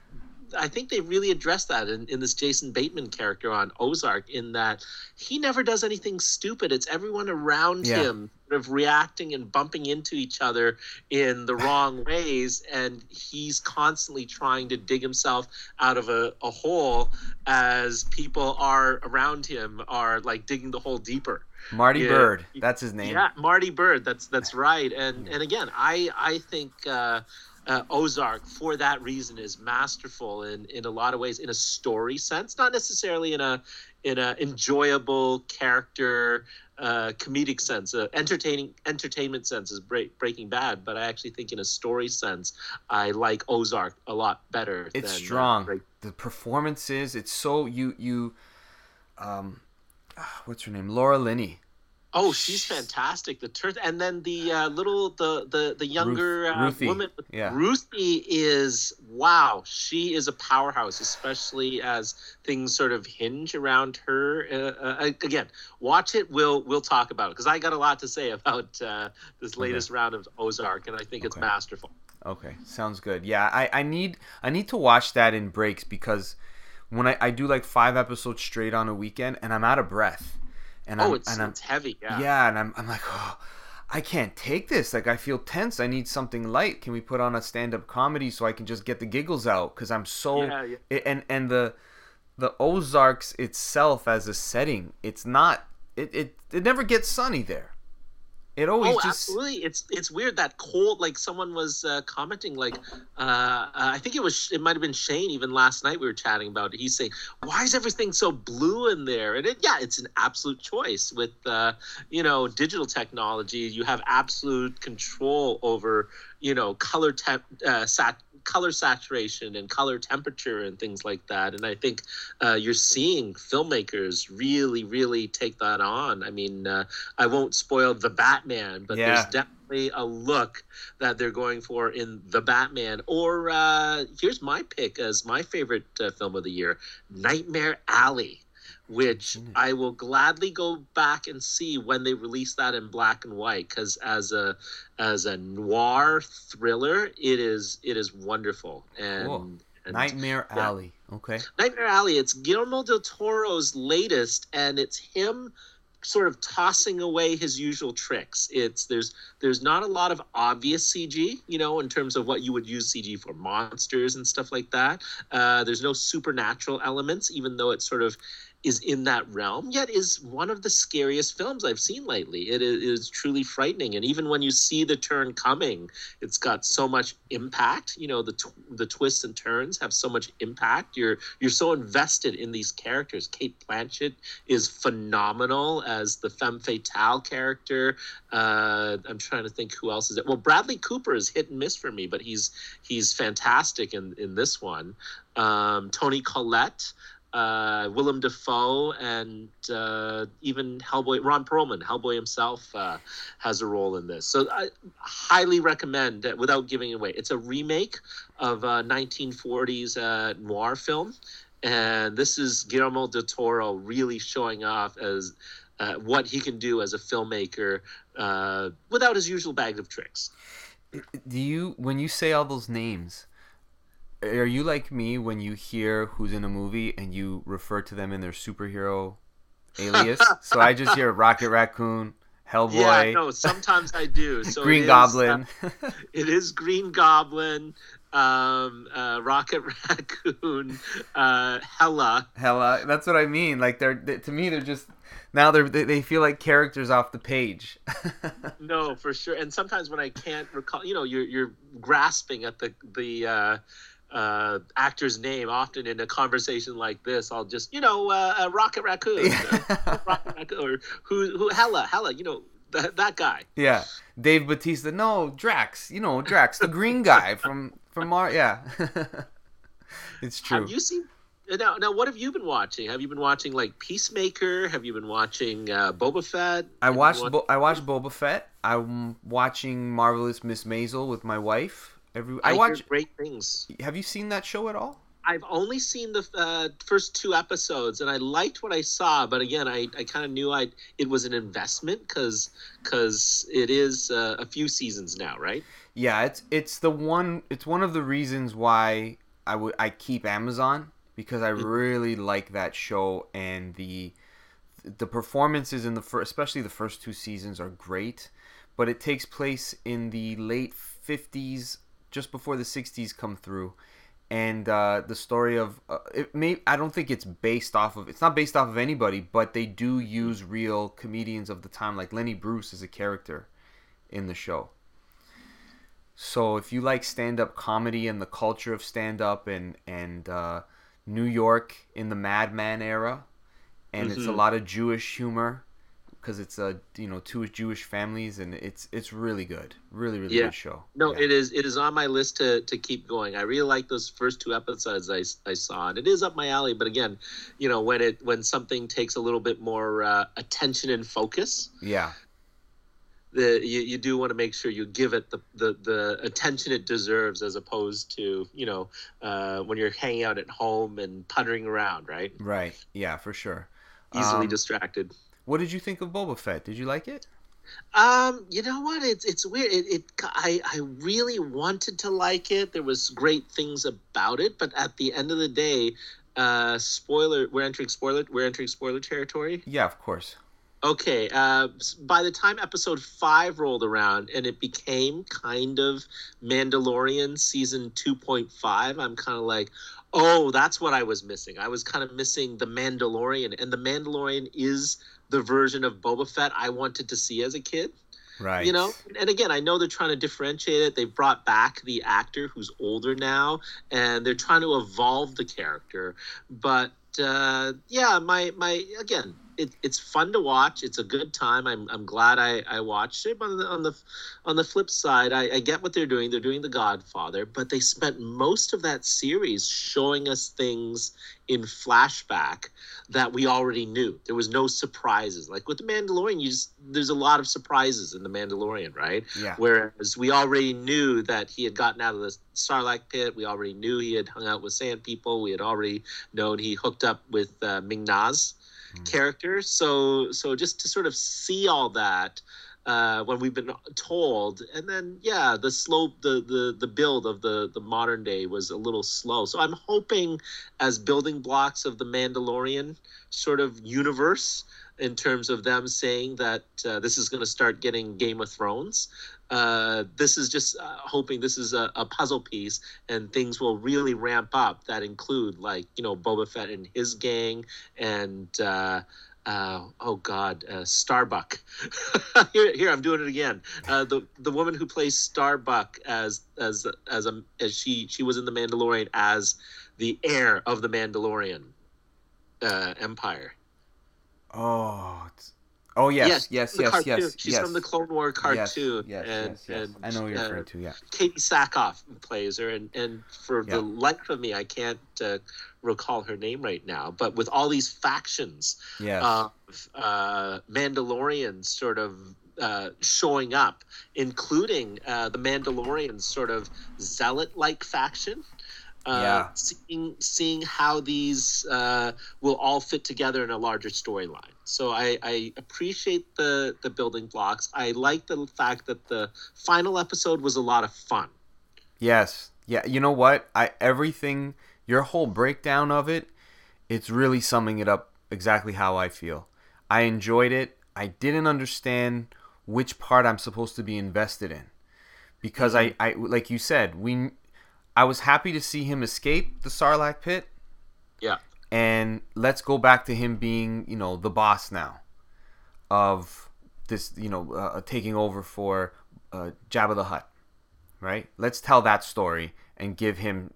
Speaker 2: I think they really addressed that in, in this Jason Bateman character on Ozark, in that he never does anything stupid. It's everyone around
Speaker 1: Yeah.
Speaker 2: him sort of reacting and bumping into each other in the wrong *laughs* ways, and he's constantly trying to dig himself out of a, a hole as people are around him are like digging the hole deeper.
Speaker 1: Marty
Speaker 2: Yeah.
Speaker 1: Byrde. That's his name.
Speaker 2: Yeah, Marty Byrde. That's that's right. And and again, I I think uh, uh, Ozark for that reason is masterful in in a lot of ways in a story sense, not necessarily in a in a enjoyable character uh, comedic sense, uh, entertaining entertainment sense is break, Breaking Bad, but I actually think in a story sense, I like Ozark a lot better.
Speaker 1: It's
Speaker 2: than, uh,
Speaker 1: strong.
Speaker 2: Break-
Speaker 1: the performances. It's so you you. Um, ah, what's her name? Laura Linney.
Speaker 2: Oh, she's fantastic. The and then the uh, little the the the younger uh,
Speaker 1: Ruthie,
Speaker 2: woman,
Speaker 1: yeah.
Speaker 2: Ruthie is wow. She is a powerhouse, especially as things sort of hinge around her. Uh, uh, again, watch it. We'll we'll talk about it because I got a lot to say about uh, this latest round of Ozark, and I think it's masterful.
Speaker 1: Okay, sounds good. Yeah, I, I need I need to watch that in breaks because when I, I do like five episodes straight on a weekend and I'm out of breath. And
Speaker 2: Oh,
Speaker 1: I'm,
Speaker 2: it's
Speaker 1: and I'm
Speaker 2: it's heavy. Yeah.
Speaker 1: yeah. and I'm I'm like, oh, I can't take this. Like I feel tense. I need something light. Can we put on a stand up comedy so I can just get the giggles out? Because I'm so
Speaker 2: Yeah, yeah.
Speaker 1: it- and and the the Ozarks itself as a setting, it's not it it, it never gets sunny there. It always
Speaker 2: Oh,
Speaker 1: just
Speaker 2: absolutely! It's it's weird that cold. Like someone was uh, commenting, like uh, I think it was it might have been Shane. Even last night we were chatting about it. He's saying, "Why is everything so blue in there?" And it, yeah, it's an absolute choice with uh, you know digital technology. You have absolute control over you know color temp, uh, sat color saturation and color temperature and things like that. And I think uh, you're seeing filmmakers really, really take that on. I mean, uh, I won't spoil the Batman, but
Speaker 1: Yeah.
Speaker 2: there's definitely a look that they're going for in the Batman. Or uh, here's my pick as my favorite uh, film of the year, Nightmare Alley. Which. I will gladly go back and see when they release that in black and white, because as a as a noir thriller, it is it is wonderful. And,
Speaker 1: Cool.
Speaker 2: and
Speaker 1: Nightmare
Speaker 2: yeah.
Speaker 1: Alley. Okay.
Speaker 2: Nightmare Alley. It's Guillermo del Toro's latest, and it's him sort of tossing away his usual tricks. It's there's there's not a lot of obvious CG, you know, in terms of what you would use CG for monsters and stuff like that. Uh, there's no supernatural elements, even though it's sort of is in that realm, yet is one of the scariest films I've seen lately. It is, truly frightening, and even when you see the turn coming, it's got so much impact. You know, the tw- the twists and turns have so much impact. You're you're so invested in these characters. Cate Blanchett is phenomenal as the femme fatale character. Uh, I'm trying to think who else is it. Well, Bradley Cooper is hit and miss for me, but he's he's fantastic in in this one. Um, Toni Collette uh, Willem Dafoe and uh, even Hellboy, Ron Perlman, Hellboy himself, uh, has a role in this. So I highly recommend, uh, without giving away, it's a remake of a 1940s uh, noir film. And this is Guillermo del Toro really showing off as uh, what he can do as a filmmaker without his usual bag of tricks.
Speaker 1: Do you, when you say all those names, are you like me when you hear who's in a movie and you refer to them in their superhero alias? *laughs* so I just hear Rocket Raccoon, Hellboy. Yeah,
Speaker 2: no, sometimes I do. So
Speaker 1: Green Goblin.
Speaker 2: uh, it is Green Goblin, um, uh, Rocket *laughs* Raccoon, uh, Hella.
Speaker 1: Hela. That's what I mean. Like they're they, to me, they're just now they're they, they feel like characters off the page. *laughs*
Speaker 2: no, for sure. And sometimes when I can't recall, you know, you're you're grasping at the the. Uh, uh, actor's name often in a conversation like this. I'll just, you know, uh, uh Rocket Raccoon, uh, *laughs* Rocket Raccoon, or who, who, Hella, Hella, you know, that, that guy.
Speaker 1: Yeah, Dave Batista. No, Drax. You know, Drax, the green guy from from Mar. Yeah, *laughs* it's true.
Speaker 2: Have you seen? Now, now, what have you been watching? Have you been watching like Peacemaker? Have you been watching uh, Boba Fett?
Speaker 1: I watched. Bo- I watched Boba Fett. I'm watching Marvelous Miss Maisel with my wife. Every
Speaker 2: I, I watch great things.
Speaker 1: Have you seen that show at all?
Speaker 2: I've only seen the uh, first two episodes, and I liked what I saw. But again, I, I kind of knew I it was an investment because because it is uh, a few seasons now, right?
Speaker 1: Yeah, it's it's the one. It's one of the reasons why I would I keep Amazon because I mm-hmm. really like that show and the the performances in the first, especially the first two seasons, are great. But it takes place in the late fifties just before the 60s come through and uh, the story of uh, it may I don't think it's based off of it's not based off of anybody, but they do use real comedians of the time, like Lenny Bruce is a character in the show. So if you like stand up comedy and the culture of stand up and and uh, New York in the Mad Men era, and mm-hmm. it's a mm-hmm. lot of Jewish humor because it's a you know two Jewish families and it's it's really good, really really yeah. good show.
Speaker 2: No,
Speaker 1: yeah.
Speaker 2: it is it is on my list to to keep going. I really like those first two episodes I, I saw, and it is up my alley. But again, you know when it when something takes a little bit more uh, attention and focus,
Speaker 1: yeah,
Speaker 2: the you, you do want to make sure you give it the, the the attention it deserves as opposed to you know uh, when you're hanging out at home and puttering around, right?
Speaker 1: Right. Yeah, for sure.
Speaker 2: Easily um, distracted.
Speaker 1: What did you think of Boba Fett? Did you like it?
Speaker 2: Um, you know what? It's it's weird. It, it I I really wanted to like it. There was great things about it, but at the end of the day, uh, spoiler. We're entering spoiler. We're entering spoiler territory.
Speaker 1: Yeah, of course.
Speaker 2: Okay. Uh, by the time episode five rolled around and it became kind of Mandalorian season two point five, I'm kind of like, oh, that's what I was missing. I was kind of missing the Mandalorian, and the Mandalorian is the version of Boba Fett I wanted to see as a kid.
Speaker 1: Right.
Speaker 2: You know, and again, I know they're trying to differentiate it. They've brought back the actor who's older now, and they're trying to evolve the character. But uh, yeah, my my again, it, it's fun to watch. It's a good time. I'm, I'm glad I, I watched it. But on the on the, on the flip side, I, I get what they're doing. They're doing The Godfather, but they spent most of that series showing us things in flashback that we already knew. There was no surprises. Like with The Mandalorian, you just there's a lot of surprises in The Mandalorian, right?
Speaker 1: Yeah.
Speaker 2: Whereas we already knew that he had gotten out of the Sarlacc pit. We already knew he had hung out with sand people. We had already known he hooked up with uh, Ming-Na's mm. character. So so just to sort of see all that uh, when we've been told, and then yeah, the slope, the the the build of the the modern day was a little slow. So I'm hoping, as building blocks of the Mandalorian sort of universe, in terms of them saying that uh, this is going to start getting Game of Thrones. Uh, this is just uh, hoping this is a, a, puzzle piece and things will really ramp up that include like you know Boba Fett and his gang and uh, uh, oh God, uh, Starbuck. *laughs* here, here, I'm doing it again. The the woman who plays Starbuck as as as a as she she was in the Mandalorian as the heir of the Mandalorian Empire.
Speaker 1: Oh, oh yes, yes, yes, yes, yes.
Speaker 2: She's
Speaker 1: yes.
Speaker 2: from the Clone War cartoon.
Speaker 1: Yes, yes, and, yes, yes. And, I know you're uh, referring to. Yeah.
Speaker 2: Katee Sackhoff plays her, and and for yeah. the life of me, I can't uh, recall her name right now. But with all these factions
Speaker 1: yes.
Speaker 2: of uh, Mandalorians sort of uh, showing up, including uh, the Mandalorians sort of zealot like faction. Uh,
Speaker 1: yeah.
Speaker 2: seeing seeing how these uh, will all fit together in a larger storyline. So I, I appreciate the the building blocks. I like the fact that the final episode was a lot of fun.
Speaker 1: Yes. Yeah. You know what? I everything your whole breakdown of it, it's really summing it up exactly how I feel. I enjoyed it. I didn't understand which part I'm supposed to be invested in because mm-hmm. I, I like you said we I was happy to see him escape the Sarlacc pit.
Speaker 2: Yeah.
Speaker 1: And let's go back to him being, you know, the boss now of this, you know, uh, taking over for uh, Jabba the Hutt, right? Let's tell that story and give him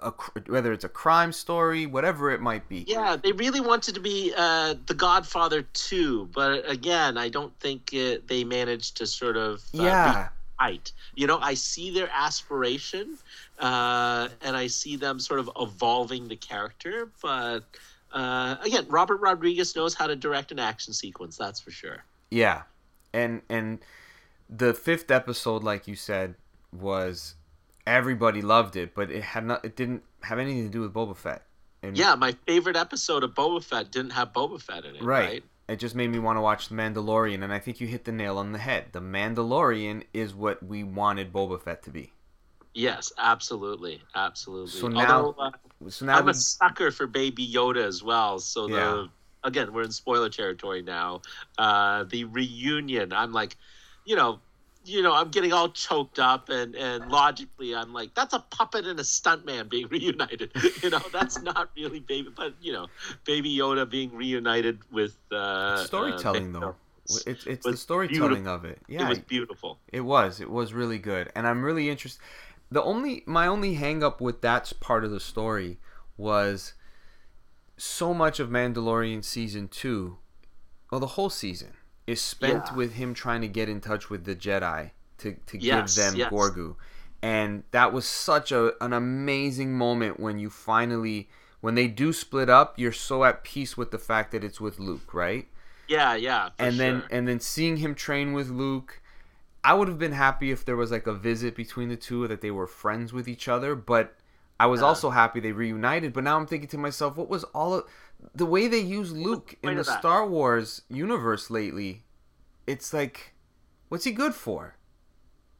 Speaker 1: a, whether it's a crime story, whatever it might be.
Speaker 2: Yeah, they really wanted to be uh, the Godfather too, but again, I don't think it, they managed to sort of
Speaker 1: uh, yeah.
Speaker 2: Right. You know, I see their aspiration, uh, and I see them sort of evolving the character. But uh, again, Robert Rodriguez knows how to direct an action sequence. That's for sure.
Speaker 1: Yeah, and and the fifth episode, like you said, was everybody loved it, but it had not. It didn't have anything to do with Boba Fett.
Speaker 2: And yeah, my favorite episode of Boba Fett didn't have Boba Fett in it. Right. right?
Speaker 1: It just made me want to watch The Mandalorian, and I think you hit the nail on the head. The Mandalorian is what we wanted Boba Fett to be.
Speaker 2: Yes, absolutely, absolutely.
Speaker 1: So now,
Speaker 2: Although, uh, so now I'm we... a sucker for Baby Yoda as well. So the yeah. again, we're in spoiler territory now. Uh, the reunion, I'm like, you know, you know, I'm getting all choked up, and and logically, I'm like, that's a puppet and a stuntman being *laughs* reunited. you know, that's not really baby, but you know, Baby Yoda being reunited with uh,
Speaker 1: storytelling uh, though. It's it's the storytelling beautiful. of it. Yeah,
Speaker 2: it was beautiful.
Speaker 1: It was. It was really good, and I'm really interested. The only my only hangup with that part of the story was so much of Mandalorian season two, well, the whole season is spent yeah. with him trying to get in touch with the Jedi to, to yes, give them yes. Grogu. And that was such a an amazing moment when you finally when they do split up, you're so at peace with the fact that it's with Luke, right?
Speaker 2: Yeah, yeah.
Speaker 1: and
Speaker 2: sure.
Speaker 1: then and then seeing him train with Luke, I would have been happy if there was like a visit between the two that they were friends with each other, but I was also happy they reunited. But now I'm thinking to myself, what was all of the way they use Luke in the Star Wars universe lately, it's like, what's he good for?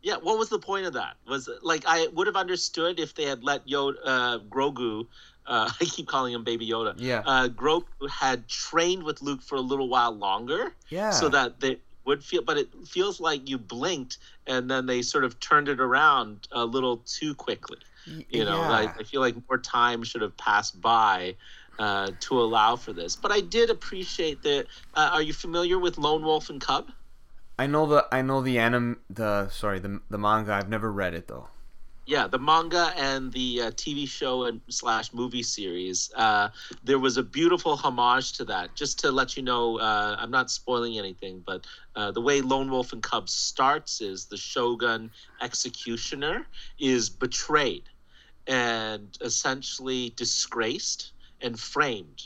Speaker 2: Yeah, what was the point of that? Was like I would have understood if they had let Yoda, uh, Grogu, uh, *laughs* I keep calling him Baby Yoda.
Speaker 1: Yeah.
Speaker 2: Uh, Grogu had trained with Luke for a little while longer.
Speaker 1: Yeah.
Speaker 2: So that they would feel, but it feels like you blinked and then they sort of turned it around a little too quickly. You know, yeah. I, I feel like more time should have passed by uh, to allow for this. But I did appreciate that. Uh, are you familiar with Lone Wolf and Cub?
Speaker 1: I know the I know the anim the sorry the the manga. I've never read it though.
Speaker 2: Yeah, the manga and the uh, TV show and slash movie series. Uh, there was a beautiful homage to that. Just to let you know, uh, I'm not spoiling anything, but uh, the way Lone Wolf and Cub starts is the Shogun executioner is betrayed and essentially disgraced and framed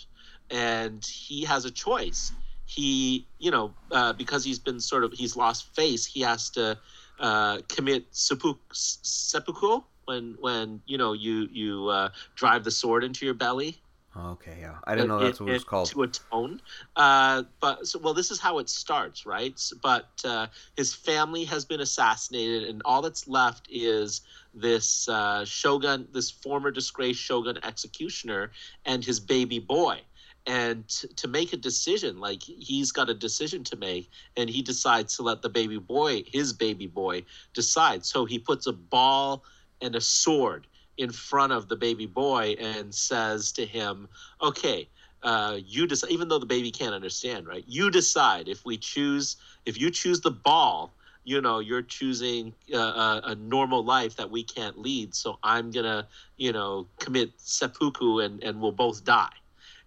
Speaker 2: and he has a choice he you know uh, because he's been sort of he's lost face he has to uh, commit seppuku, seppuku when when you know you you uh, drive the sword into your belly
Speaker 1: Okay, yeah, I didn't know that's what it, was called.
Speaker 2: To atone, uh, but so, well, this is how it starts, right? But uh, his family has been assassinated, and all that's left is this uh, shogun, this former disgraced shogun executioner, and his baby boy. And to make a decision like he's got a decision to make and he decides to let the baby boy his baby boy decide. So he puts a ball and a sword in front of the baby boy and says to him okay uh, you decide even though the baby can't understand right you decide if we choose if you choose the ball you know you're choosing a, a, a, normal life that we can't lead so i'm gonna you know commit seppuku and and we'll both die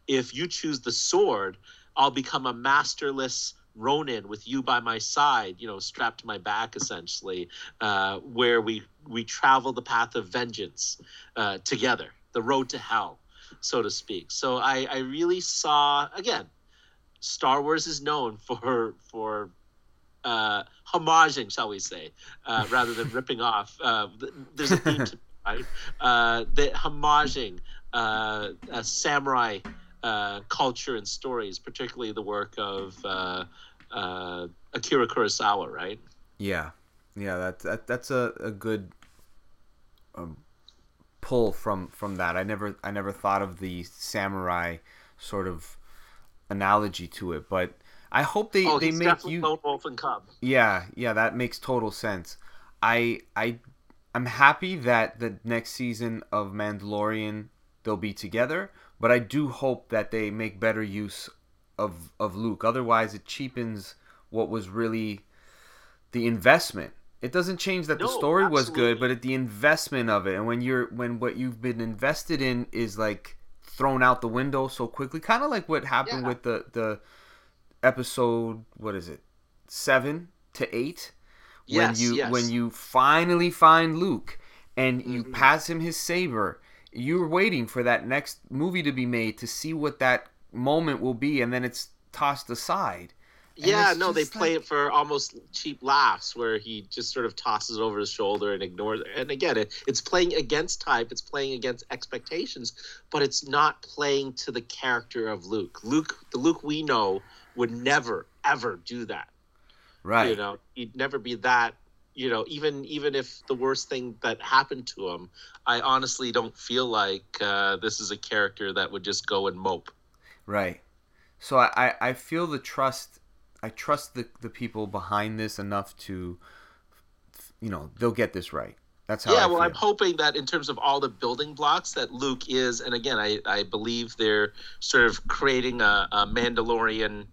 Speaker 2: if you choose the sword, I'll become a masterless Ronin with you by my side, you know, strapped to my back, essentially, uh, where we we travel the path of vengeance uh, together, the road to hell, so to speak. So I, I really saw again, Star Wars is known *laughs* for for uh, homaging, shall we say, uh, *laughs* rather than ripping off. Uh, there's a theme to right, uh, the homaging uh, samurai uh, culture and stories, particularly the work of uh, uh, Akira Kurosawa, right?
Speaker 1: Yeah, yeah, that, that that's a, a good um, pull from from that. I never I never thought of the samurai sort of analogy to it, but I hope they
Speaker 2: oh,
Speaker 1: they make you
Speaker 2: Lone Wolf and Cub.
Speaker 1: Yeah, yeah, that makes total sense. I I I'm happy that the next season of Mandalorian they'll be together, but I do hope that they make better use of of Luke. Otherwise, it cheapens what was really the investment. It doesn't change that
Speaker 2: no,
Speaker 1: the story
Speaker 2: absolutely.
Speaker 1: was good, but it, the investment of it, and when you're when what you've been invested in is like thrown out the window so quickly, kind of like what happened
Speaker 2: Yeah.
Speaker 1: with the the episode. What is it? Seven to eight. When
Speaker 2: Yes,
Speaker 1: you
Speaker 2: yes.
Speaker 1: when you finally find Luke and you
Speaker 2: Mhm.
Speaker 1: pass him his saber, you're waiting for that next movie to be made to see what that moment will be, and then it's tossed aside. And
Speaker 2: Yeah, no, they
Speaker 1: just
Speaker 2: play
Speaker 1: like-
Speaker 2: it for almost cheap laughs where he just sort of tosses it over his shoulder and ignores it. And again, it, it's playing against type, it's playing against expectations, but it's not playing to the character of Luke. Luke, the Luke we know, would never, ever do that.
Speaker 1: Right.
Speaker 2: You know, he'd never be that. You know, even even if the worst thing that happened to him, I honestly don't feel like uh, this is a character that would just go and mope.
Speaker 1: Right. So I, I, feel the trust. I trust the, the people behind this enough to, you know, they'll get this right. That's how.
Speaker 2: yeah,
Speaker 1: I
Speaker 2: well,
Speaker 1: feel.
Speaker 2: I'm hoping that in terms of all the building blocks that Luke is, and again, I, I believe they're sort of creating a, a Mandalorian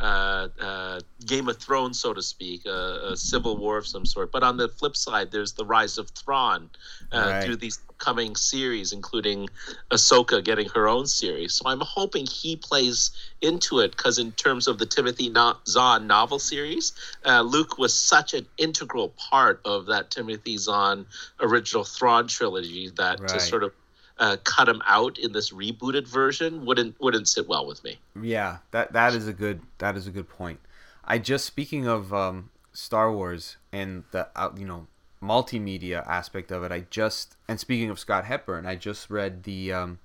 Speaker 2: uh, uh, Game of Thrones, so to speak, a, a civil war of some sort. But on the flip side, there's the rise of Thrawn uh,
Speaker 1: Right.
Speaker 2: through these coming series, including Ahsoka getting her own series. So I'm hoping he plays into it because, in terms of the Timothy no- Zahn novel series, uh, Luke was such an integral part of that Timothy Zahn original Thrawn trilogy that to sort of uh, cut him out in this rebooted version wouldn't wouldn't sit well with me.
Speaker 1: Yeah, that that is a good that is a good point. I just speaking of um, Star Wars and the uh, you know multimedia aspect of it. I just and speaking of Scott Hepburn, I just read the um,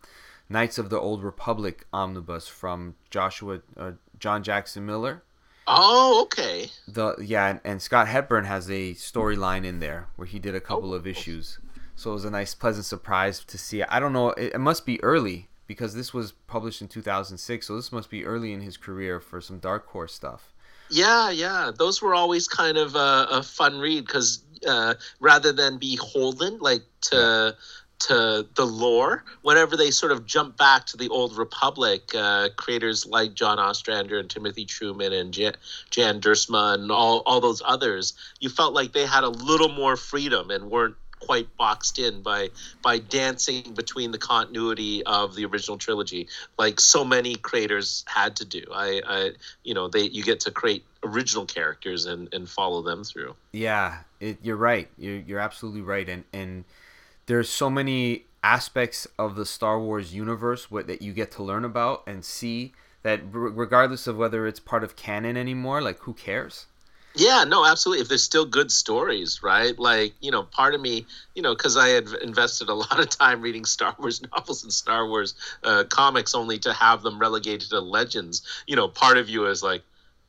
Speaker 1: Knights of the Old Republic omnibus from Joshua uh, John Jackson Miller.
Speaker 2: Oh, okay.
Speaker 1: The yeah, and, and Scott Hepburn has a storyline in there where he did a couple
Speaker 2: Oh.
Speaker 1: of issues. So it was a nice, pleasant surprise to see. I don't know. It, it must be early because this was published in 2006. So this must be early in his career for some Dark Horse stuff.
Speaker 2: Yeah, yeah. Those were always kind of a, a fun read because uh, rather than beholden like to to the lore, whenever they sort of jump back to the old Republic, uh, creators like John Ostrander and Timothy Truman and Jan, Jan Duursema and all all those others, you felt like they had a little more freedom and weren't quite boxed in by by dancing between the continuity of the original trilogy like so many creators had to do i i you know they you get to create original characters and and follow them through
Speaker 1: Yeah, it, you're right. You're, you're absolutely right. And and there's so many aspects of the Star Wars universe what, that you get to learn about and see that regardless of whether it's part of canon anymore, like who cares?
Speaker 2: Yeah no absolutely. If there's still good stories right? Like you know part of me you know because i had invested a *laughs* lot of time reading star wars *laughs* novels and star wars uh, comics only to have them relegated to legends. You know part of you is like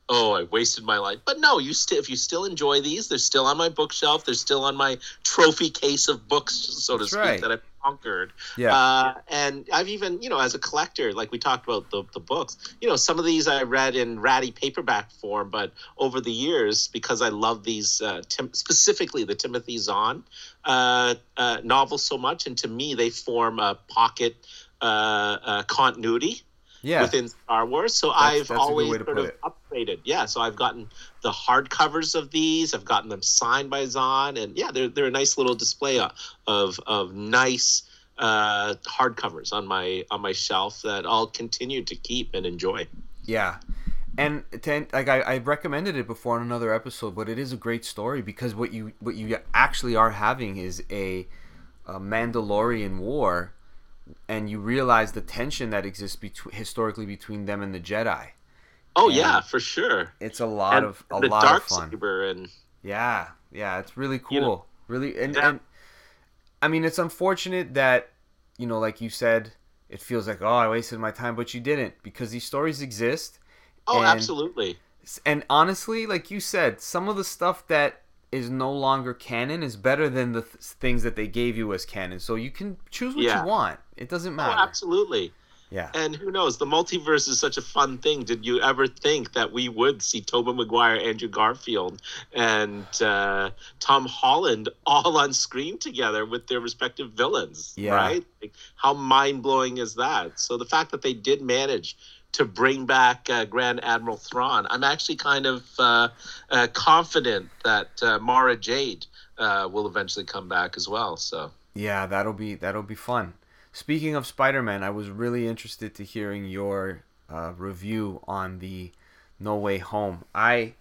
Speaker 2: oh, I wasted my life. But no, you still if you still enjoy these, they're still on my bookshelf. They're still on my trophy case of books, so to
Speaker 1: That's
Speaker 2: speak,
Speaker 1: right.
Speaker 2: that I've conquered.
Speaker 1: Yeah.
Speaker 2: Uh, and I've even, you know, as a collector, like we talked about the, the books, you know, some of these I read in ratty paperback form, but over the years, because I love these, uh, Tim- specifically the Timothy Zahn uh, uh, novels so much, and to me, they form a pocket uh, uh, continuity
Speaker 1: yeah.
Speaker 2: within Star Wars. So
Speaker 1: That's-
Speaker 2: I've
Speaker 1: that's
Speaker 2: always sort of
Speaker 1: it.
Speaker 2: upgraded. Yeah, so I've gotten the hardcovers of these. I've gotten them signed by Zahn, and yeah, they're they're a nice little display of of, nice uh, hardcovers on my on my shelf that I'll continue to keep and enjoy.
Speaker 1: Yeah. And to, like I, I recommended it before in another episode, but it is a great story because what you what you actually are having is a, a Mandalorian war, and you realize the tension that exists between historically between them and the Jedi.
Speaker 2: Oh
Speaker 1: And
Speaker 2: yeah, for sure.
Speaker 1: It's a lot
Speaker 2: and
Speaker 1: of a lot
Speaker 2: dark
Speaker 1: of fun.
Speaker 2: saber and
Speaker 1: Yeah, yeah, it's really cool.
Speaker 2: You know,
Speaker 1: really, and,
Speaker 2: Yeah.
Speaker 1: and I mean, it's unfortunate that you know, like you said, it feels like oh, I wasted my time, but you didn't because these stories exist.
Speaker 2: oh,
Speaker 1: And-
Speaker 2: absolutely.
Speaker 1: And honestly, like you said, some of the stuff that is no longer canon is better than the th- things that they gave you as canon. So you can choose what
Speaker 2: Yeah.
Speaker 1: you want. It doesn't matter.
Speaker 2: Oh,
Speaker 1: matter.
Speaker 2: absolutely.
Speaker 1: yeah.
Speaker 2: And who knows? The multiverse is such a fun thing. Did you ever think that we would see Tobey Maguire, Andrew Garfield, and uh, Tom Holland all on screen together with their respective villains?
Speaker 1: Yeah.
Speaker 2: Right? Like, how mind blowing is that? So the fact that they did manage to bring back uh, Grand Admiral Thrawn, I'm actually kind of uh, uh, confident that uh, Mara Jade uh, will eventually come back as well. So.
Speaker 1: Yeah, that'll be that'll be fun. Speaking of Spider-Man, I was really interested to hearing your uh, review on the No Way Home. I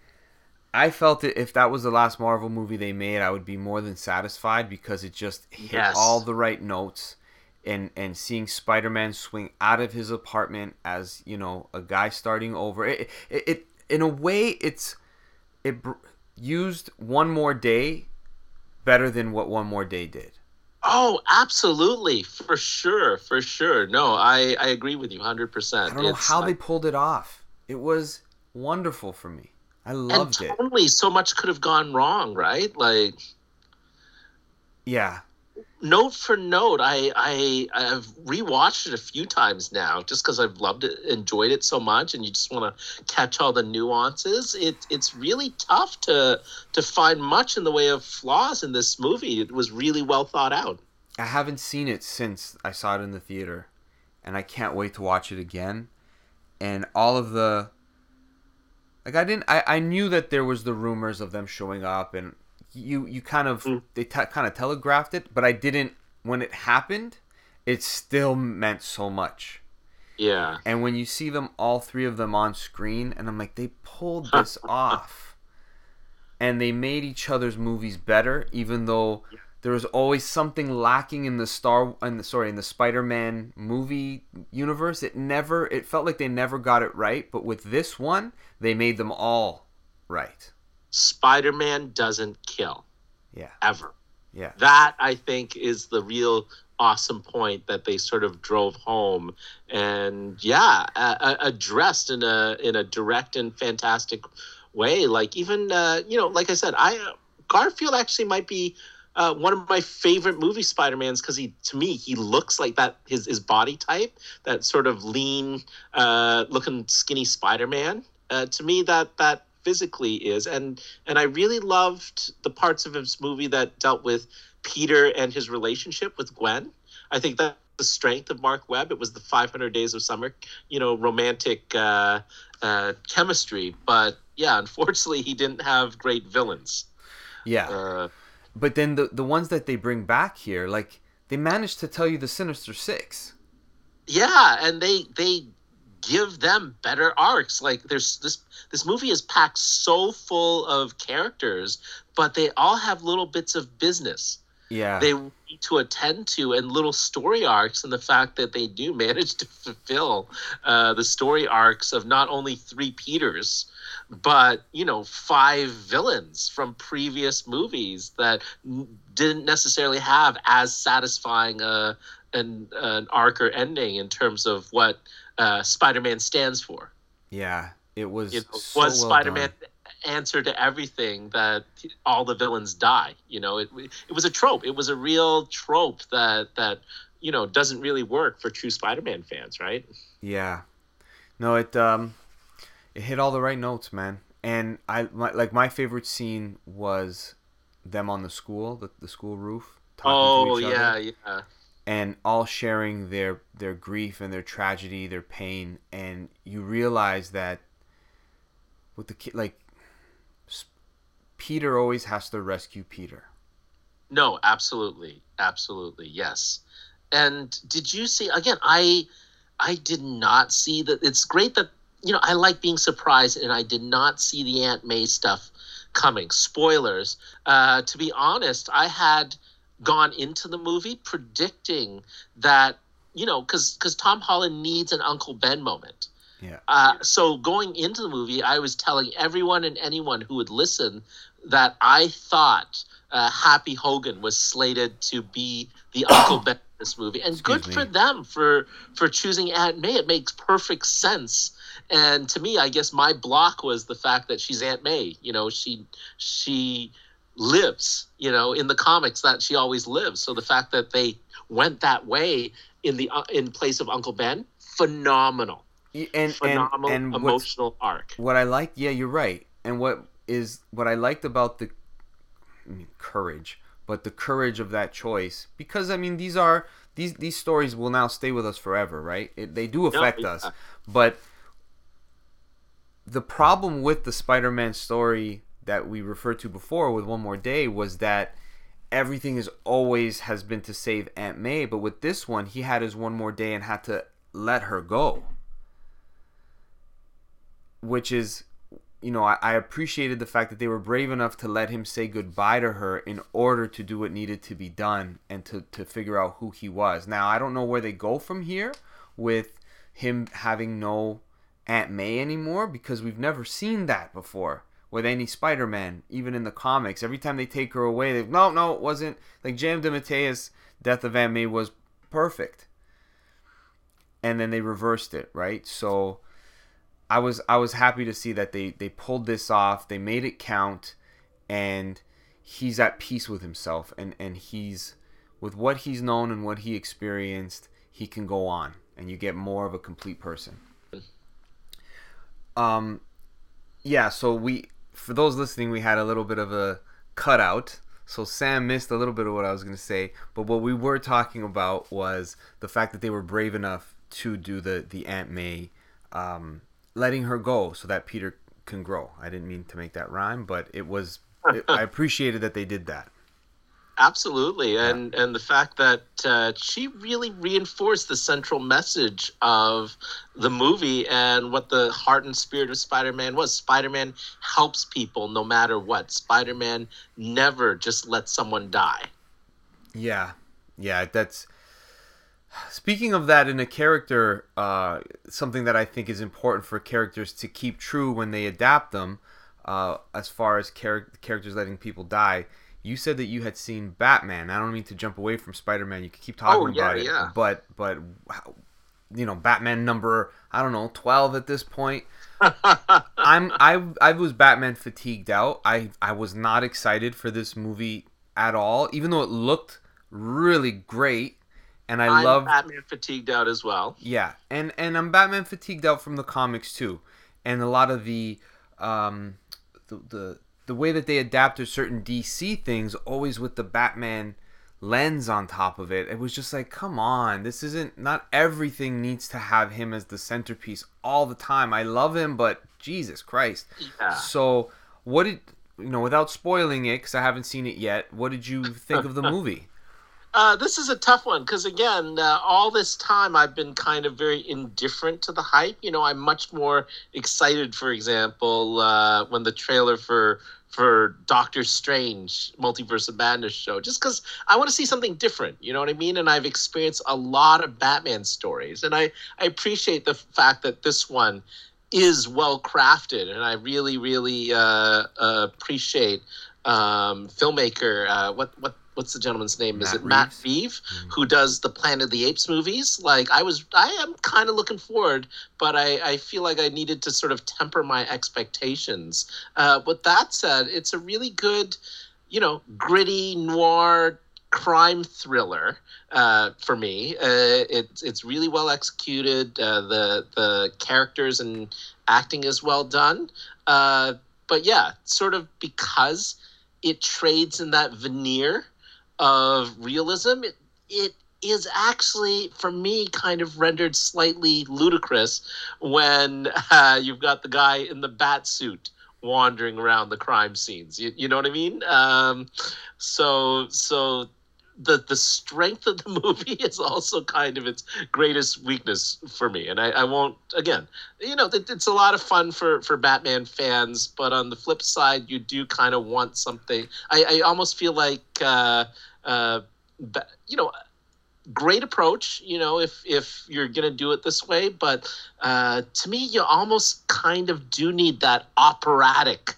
Speaker 1: I felt that if that was the last Marvel movie they made, I would be more than satisfied because it just hit
Speaker 2: Yes.
Speaker 1: all the right notes. And and seeing Spider-Man swing out of his apartment as you know a guy starting over, it it, it in a way it's it br- used one more day better than what one more day did.
Speaker 2: Oh, absolutely, for sure, for sure. No, I I agree with you, 100%.
Speaker 1: I don't know how they pulled it off. It was wonderful for me. I loved
Speaker 2: and
Speaker 1: it.
Speaker 2: totally so much could have gone wrong, right? Like
Speaker 1: Yeah,
Speaker 2: note for note, I I I've rewatched it a few times now, just because I've loved it, enjoyed it so much, and you just want to catch all the nuances. It it's really tough to to find much in the way of flaws in this movie. It was really well thought out.
Speaker 1: I haven't seen it since I saw it in the theater, and I can't wait to watch it again. And all of the like, I didn't. I, I knew that there was the rumors of them showing up, and you you kind of
Speaker 2: Mm.
Speaker 1: they te- kind of telegraphed it, but I didn't. When it happened, it still meant so much.
Speaker 2: Yeah.
Speaker 1: And when you see them, all three of them on screen, and I'm like, they pulled this off. And they made each other's movies better, even though there was always something lacking in the Star, in the, sorry, in the Spider-Man movie universe. It never, it felt like they never got it right. But with this one, they made them all right.
Speaker 2: Spider Man doesn't kill
Speaker 1: Yeah,
Speaker 2: ever.
Speaker 1: yeah,
Speaker 2: that I think is the real awesome point that they sort of drove home, and yeah, uh, addressed in a in a direct and fantastic way. Like even uh, you know, like I said, I Garfield actually might be. Uh, one of my favorite movie Spider-Mans because he, to me, he looks like that his his body type, that sort of lean, uh, looking skinny Spider-Man. Uh, to me, that that physically is, and and I really loved the parts of his movie that dealt with Peter and his relationship with Gwen. I think that the strength of Marc Webb. It was the 500 Days of Summer, you know, romantic uh, uh, chemistry. But yeah, unfortunately, he didn't have great villains.
Speaker 1: yeah.
Speaker 2: Uh,
Speaker 1: But then the the ones that they bring back here, like they managed to tell you the Sinister Six.
Speaker 2: yeah, and they they give them better arcs. Like there's this this movie is packed so full of characters, but they all have little bits of business.
Speaker 1: Yeah,
Speaker 2: they need to attend to and little story arcs and the fact that they do manage to fulfill uh, the story arcs of not only three peters but you know five villains from previous movies that n- didn't necessarily have as satisfying a, an, an arc or ending in terms of what uh, spider-man stands for
Speaker 1: Yeah, It was
Speaker 2: It
Speaker 1: so
Speaker 2: was
Speaker 1: well
Speaker 2: Spider-Man
Speaker 1: done.
Speaker 2: answer to everything that all the villains die? You know, it it was a trope. It was a real trope that that you know doesn't really work for true Spider-Man fans, right?
Speaker 1: Yeah. No, it um it hit all the right notes, man. And I my, like my favorite scene was them on the school, the, the school roof talking
Speaker 2: Oh yeah,
Speaker 1: other
Speaker 2: yeah.
Speaker 1: And all sharing their their grief and their tragedy, their pain and you realize that with the kid like Peter always has to rescue Peter.
Speaker 2: No, absolutely, absolutely, yes. And did you see again? I I did not see that. It's great that you know I like being surprised, and I did not see the Aunt May stuff coming. Spoilers. Uh, to be honest, I had gone into the movie predicting that you know because because Tom Holland needs an Uncle Ben moment.
Speaker 1: Yeah.
Speaker 2: Uh, so going into the movie, I was telling everyone and anyone who would listen that I thought uh, Happy Hogan was slated to be the *coughs* Uncle Ben in this movie, and
Speaker 1: Excuse
Speaker 2: good
Speaker 1: me.
Speaker 2: for them for for choosing Aunt May. It makes perfect sense. And to me, I guess my block was the fact that she's Aunt May. You know, she she lives. You know, in the comics that she always lives. So the fact that they went that way in the uh, in place of Uncle Ben, phenomenal
Speaker 1: And and
Speaker 2: phenomenal
Speaker 1: and what's
Speaker 2: emotional arc.
Speaker 1: what I like, yeah, you're right. And what is what I liked about the I mean, courage, but the courage of that choice, because I mean, these are these these stories will now stay with us forever, right? It, they do affect
Speaker 2: yeah.
Speaker 1: us, but the problem with the Spider-Man story that we referred to before with One More Day was that everything is always has been to save Aunt May, but with this one, he had his one more day and had to let her go. Which is you know I, I appreciated the fact that they were brave enough to let him say goodbye to her in order to do what needed to be done and to, to figure out who he was. Now i don't know where they go from here with him having no aunt may anymore because we've never seen that before with any spider-man even in the comics every time they take her away they no no it wasn't like j.m dematteis death of aunt may was perfect and then they reversed it right so I was I was happy to see that they they pulled this off. They made it count, and he's at peace with himself, and and he's with what he's known and what he experienced. He can go on, and you get more of a complete person. Um, yeah. So we for those listening, we had a little bit of a cutout. So Sam missed a little bit of what I was going to say, but what we were talking about was the fact that they were brave enough to do the the Aunt May. Um, letting her go so that Peter can grow. I didn't mean to make that rhyme, but it was. It, *laughs* I appreciated that they did that.
Speaker 2: Absolutely, and and the fact that uh, she really reinforced the central message of the movie and what the heart and spirit of Spider-Man was. Spider-Man helps people no matter what. Spider-Man never just lets someone die.
Speaker 1: Yeah, yeah. That's speaking of that in a character. Uh, something that I think is important for characters to keep true when they adapt them. Uh, as far as char- characters letting people die, you said that you had seen Batman. I don't mean to jump away from Spider-Man. You can keep talking
Speaker 2: Oh, yeah,
Speaker 1: about it,
Speaker 2: yeah.
Speaker 1: but but you know, Batman number I don't know twelve at this point. *laughs* I'm I I was Batman fatigued out. I I was not excited for this movie at all, even though it looked really great, and I love
Speaker 2: Batman fatigued out as well.
Speaker 1: yeah, and and I'm Batman fatigued out from the comics too, and a lot of the um the the, the way that they adapted certain DC things, always with the Batman lens on top of it. It was just like, come on, this isn't not everything needs to have him as the centerpiece all the time. I love him, but Jesus Christ.
Speaker 2: Yeah.
Speaker 1: So, what did you know? Without spoiling it, because I haven't seen it yet, what did you think of the *laughs* movie?
Speaker 2: Uh, this is a tough one because again, uh, all this time I've been kind of very indifferent to the hype. You know, I'm much more excited, for example, uh, when the trailer for for Doctor Strange Multiverse of Madness show, just because I want to see something different. You know what I mean? And I've experienced a lot of Batman stories, and I I appreciate the fact that this one is well crafted, and I really really uh, appreciate um, filmmaker uh, what what what's the gentleman's name? Is
Speaker 1: Matt
Speaker 2: it Matt
Speaker 1: Reeves?
Speaker 2: Reeve,
Speaker 1: Mm.
Speaker 2: who does the Planet of the Apes movies? Like I was, I am kind of looking forward, but I, I feel like I needed to sort of temper my expectations. Uh, with that said, it's a really good, you know, gritty noir crime thriller uh, for me. Uh, it's it's really well executed. Uh, the the characters and acting is well done. Uh, but yeah, sort of because it trades in that veneer of realism, it, it is actually for me kind of rendered slightly ludicrous when uh, you've got the guy in the bat suit wandering around the crime scenes. You, you know what I mean? Um, so so the the strength of the *laughs* movie is also kind of its greatest weakness for me, and I, I won't again. You know, it, it's a lot of fun for for Batman fans, but on the flip side, you do kind of want something. I, I almost feel like uh, uh, you know. Great approach, you know, if if you're gonna do it this way, but uh, to me, you almost kind of do need that operatic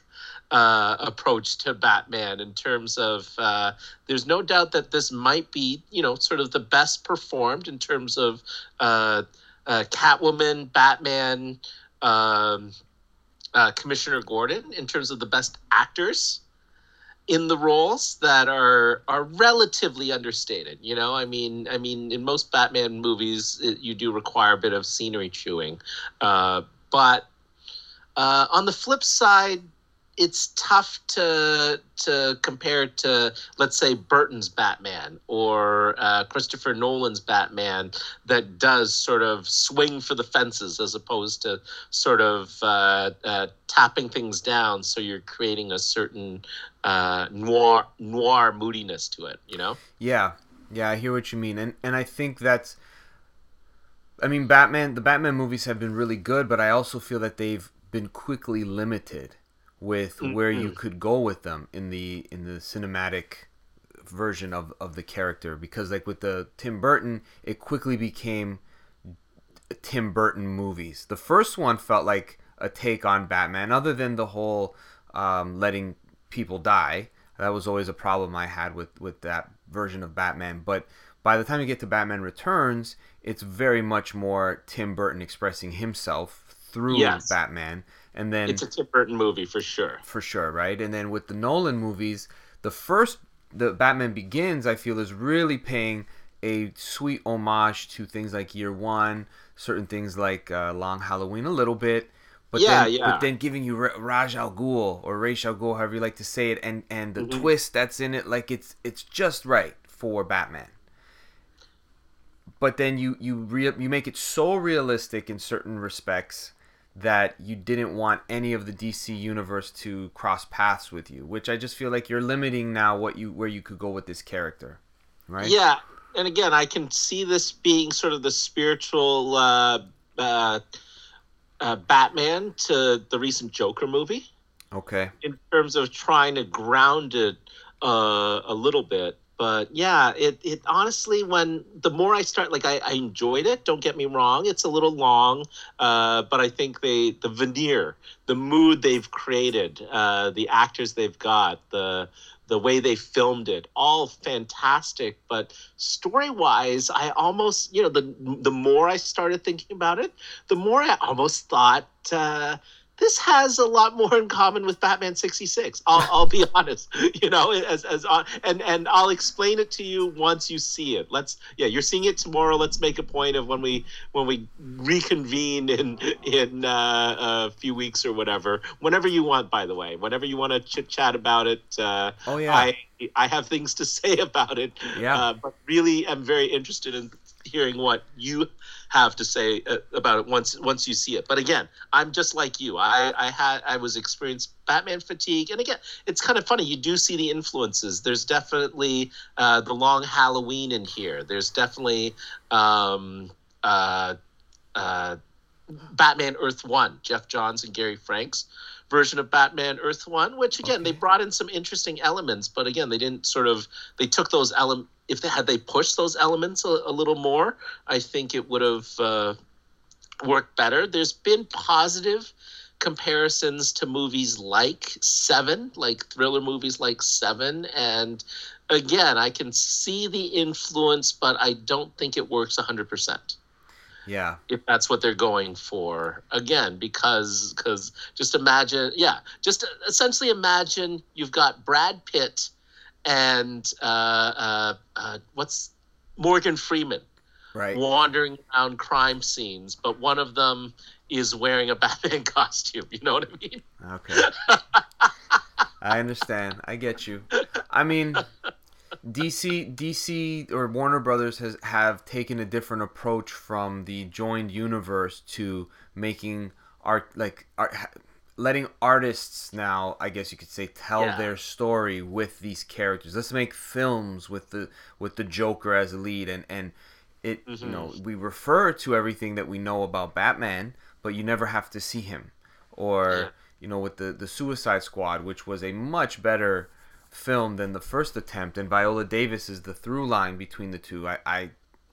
Speaker 2: uh, approach to Batman in terms of uh, there's no doubt that this might be, you know, sort of the best performed in terms of uh, uh, Catwoman, Batman, um, uh, Commissioner Gordon, in terms of the best actors in the roles that are are relatively understated. You know, I mean, I mean, in most Batman movies, it, you do require a bit of scenery chewing, uh, but uh, on the flip side, it's tough to to compare to let's say Burton's Batman or uh, Christopher Nolan's Batman that does sort of swing for the fences as opposed to sort of uh, uh, tapping things down so you're creating a certain uh, noir noir moodiness to it you know
Speaker 1: Yeah, yeah, I hear what you mean, and and I think that's. I mean, Batman. The Batman movies have been really good, but I also feel that they've been quickly limited with where you could go with them in the in the cinematic version of of the character. Because like with the Tim Burton, it quickly became Tim Burton movies. The first one felt like a take on Batman, other than the whole um, letting people die. That was always a problem I had with with that version of Batman. But by the time you get to Batman Returns, it's very much more Tim Burton expressing himself through
Speaker 2: Yes.
Speaker 1: Batman, and then
Speaker 2: it's a Tim Burton movie for sure
Speaker 1: for sure, right? And then with the Nolan movies, the first the Batman Begins, I feel is really paying a sweet homage to things like Year One, certain things like uh, Long Halloween, a little bit. But
Speaker 2: Yeah,
Speaker 1: then,
Speaker 2: yeah.
Speaker 1: But then giving you Ra- Raj Al Ghul or Ra's al Ghul, however you like to say it, and and the
Speaker 2: Mhm.
Speaker 1: twist that's in it, like it's it's just right for Batman. But then you you re- you make it so realistic in certain respects that you didn't want any of the DC universe to cross paths with you, which I just feel like you're limiting now what you where you could go with this character, right?
Speaker 2: Yeah, and again, I can see this being sort of the spiritual uh, uh, uh, Batman to the recent Joker movie
Speaker 1: Okay.
Speaker 2: in terms of trying to ground it uh, a little bit. But yeah, it, it honestly, when the more I start, like I, I enjoyed it. Don't get me wrong; it's a little long, uh, but I think they the veneer, the mood they've created, uh, the actors they've got, the the way they filmed it, all fantastic. But story wise, I almost you know the the more I started thinking about it, the more I almost thought. Uh, this has a lot more in common with Batman 66. I'll, I'll be *laughs* honest, you know, as, as uh, and and I'll explain it to you once you see it. Let's yeah, you're seeing it tomorrow. Let's make a point of when we when we reconvene in in uh, a few weeks or whatever, whenever you want. By the way, whenever you want to chit chat about it, uh,
Speaker 1: Oh yeah.
Speaker 2: I I have things to *laughs* say about it.
Speaker 1: Yeah.
Speaker 2: Uh, but really, I'm very interested in hearing what you have to say uh, about it once once you see it. But again, I'm just like you. I I had I was experienced Batman fatigue, and again, it's kind of funny. You do see the influences. There's definitely uh, the long Halloween in here. There's definitely um, uh, uh, Batman Earth One, Geoff Johns and Gary Frank's version of Batman Earth One, which again they brought in some interesting elements, but again they didn't sort of they took those elements. If they had they pushed those elements a, a little more, I think it would have uh, worked better. There's been positive comparisons to movies like Seven, like thriller movies like Seven, and again, I can see the influence, but I don't think it works 100%.
Speaker 1: Yeah.
Speaker 2: If that's what they're going for. Again, because cause just imagine, yeah, just essentially imagine you've got Brad Pitt and uh, uh, uh, what's Morgan Freeman
Speaker 1: Right.
Speaker 2: wandering around crime scenes, but one of them is wearing a *laughs* Batman costume. You know what I mean?
Speaker 1: Okay. I understand. I get you. I mean, DC, DC or Warner Brothers has have taken a different approach from the joined universe to making art like art, letting artists now, I guess you could say, tell
Speaker 2: Yeah.
Speaker 1: their story with these characters. Let's make films with the with the Joker as a lead, and and it you
Speaker 2: Mhm.
Speaker 1: know we refer to everything that we know about Batman, but you never have to see him, or
Speaker 2: Yeah.
Speaker 1: you know with the the Suicide Squad, which was a much better film than the first attempt, and Viola Davis is the through line between the two. I, I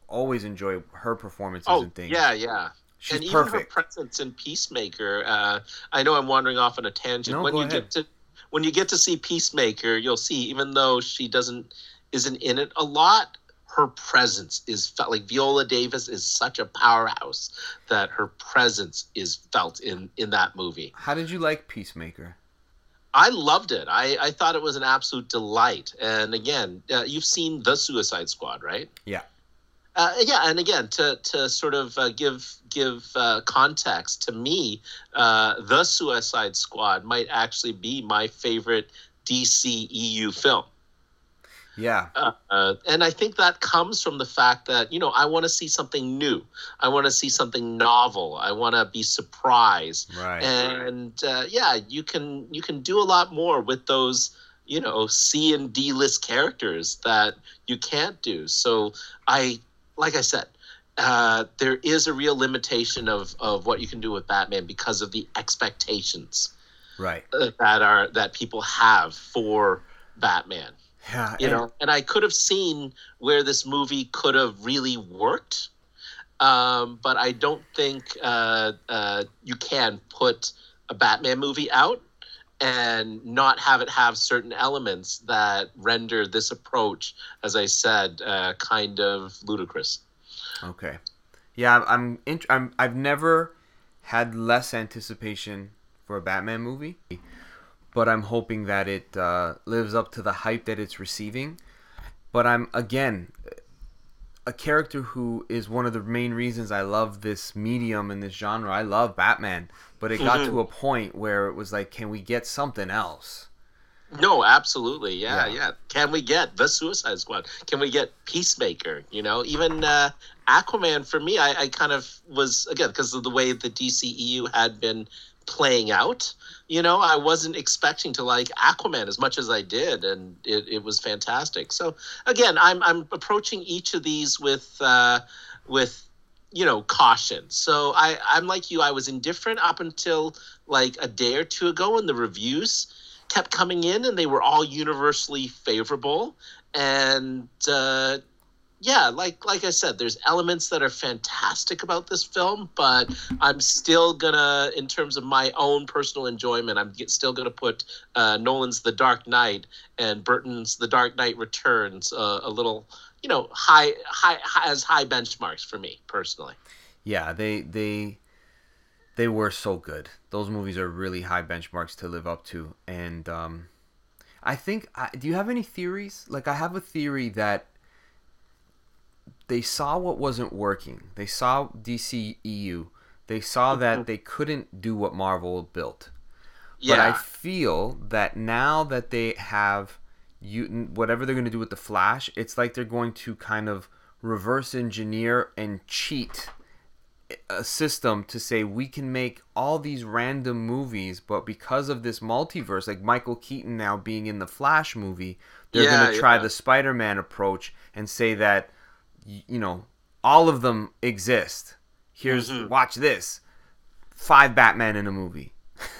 Speaker 1: always enjoy her performances
Speaker 2: Oh,
Speaker 1: and things.
Speaker 2: yeah, yeah.
Speaker 1: She's
Speaker 2: and
Speaker 1: perfect.
Speaker 2: even her presence in Peacemaker. Uh, I know I'm wandering off on a tangent.
Speaker 1: No,
Speaker 2: when
Speaker 1: go
Speaker 2: you
Speaker 1: ahead.
Speaker 2: get to when you get to see Peacemaker, you'll see even though she doesn't isn't in it a lot, her presence is felt like Viola Davis is such a powerhouse that her presence is felt in in that movie.
Speaker 1: How did you like Peacemaker?
Speaker 2: I loved it. I, I thought it was an absolute delight. And again, uh, you've seen the Suicide Squad, right?
Speaker 1: Yeah.
Speaker 2: Uh, yeah, and again, to to sort of uh, give give uh, context to me, uh, the Suicide Squad might actually be my favorite DC EU film.
Speaker 1: Yeah,
Speaker 2: Uh, uh, and I think that comes from the fact that you know I want to see something new. I want to see something novel. I want to be surprised
Speaker 1: right.
Speaker 2: and uh, yeah you can you can do a lot more with those you know c and d list characters that you can't do so i like i said uh, there is a real limitation of, of what you can do with batman because of the expectations
Speaker 1: right.
Speaker 2: uh, that are that people have for batman
Speaker 1: Yeah,
Speaker 2: you
Speaker 1: and-
Speaker 2: know and i could have seen where this movie could have really worked um, but i don't think uh, uh, you can put a batman movie out and not have it have certain elements that render this approach as i said uh, kind of ludicrous
Speaker 1: Okay. Yeah, I'm. I'm, I'm. I've never had less anticipation for a Batman movie, but I'm hoping that it uh, lives up to the hype that it's receiving. But I'm again a character who is one of the main reasons I love this medium and this genre. I love Batman, but it got
Speaker 2: Mhm.
Speaker 1: to a point where it was like, can we get something else?
Speaker 2: No, absolutely. Yeah,
Speaker 1: Yeah.
Speaker 2: yeah, Can we get the Suicide Squad? Can we get Peacemaker? You know, even uh, Aquaman for me, I, I kind of was, again, because of the way the DCEU had been playing out, you know, I wasn't expecting to like Aquaman as much as I did, and it, it was fantastic. So, again, I'm, I'm approaching each of these with, uh, with, you know, caution. So I, I'm like you, I was indifferent up until like a day or two ago and the reviews kept coming in and they were all universally favorable and uh, yeah like like i said there's elements that are fantastic about this film but i'm still gonna in terms of my own personal enjoyment i'm still gonna put uh, nolan's the dark knight and burton's the dark knight returns uh, a little you know high, high high as high benchmarks for me personally
Speaker 1: Yeah, they they they were so good. Those movies are really high benchmarks to live up to, and um, I think. I, do you have any theories? Like, I have a theory that they saw what wasn't working. They saw DCEU. They saw that they couldn't do what Marvel built. Yeah. But I feel that now that they have you whatever they're going to do with the Flash, it's like they're going to kind of reverse engineer and cheat a system to say we can make all these random movies, but because of this multiverse, like Michael Keaton now being in the Flash movie, they're
Speaker 2: Yeah,
Speaker 1: going to try
Speaker 2: yeah.
Speaker 1: the Spider-Man approach and say that you know all of them exist. Here's
Speaker 2: Mhm.
Speaker 1: watch this, five Batman in a movie.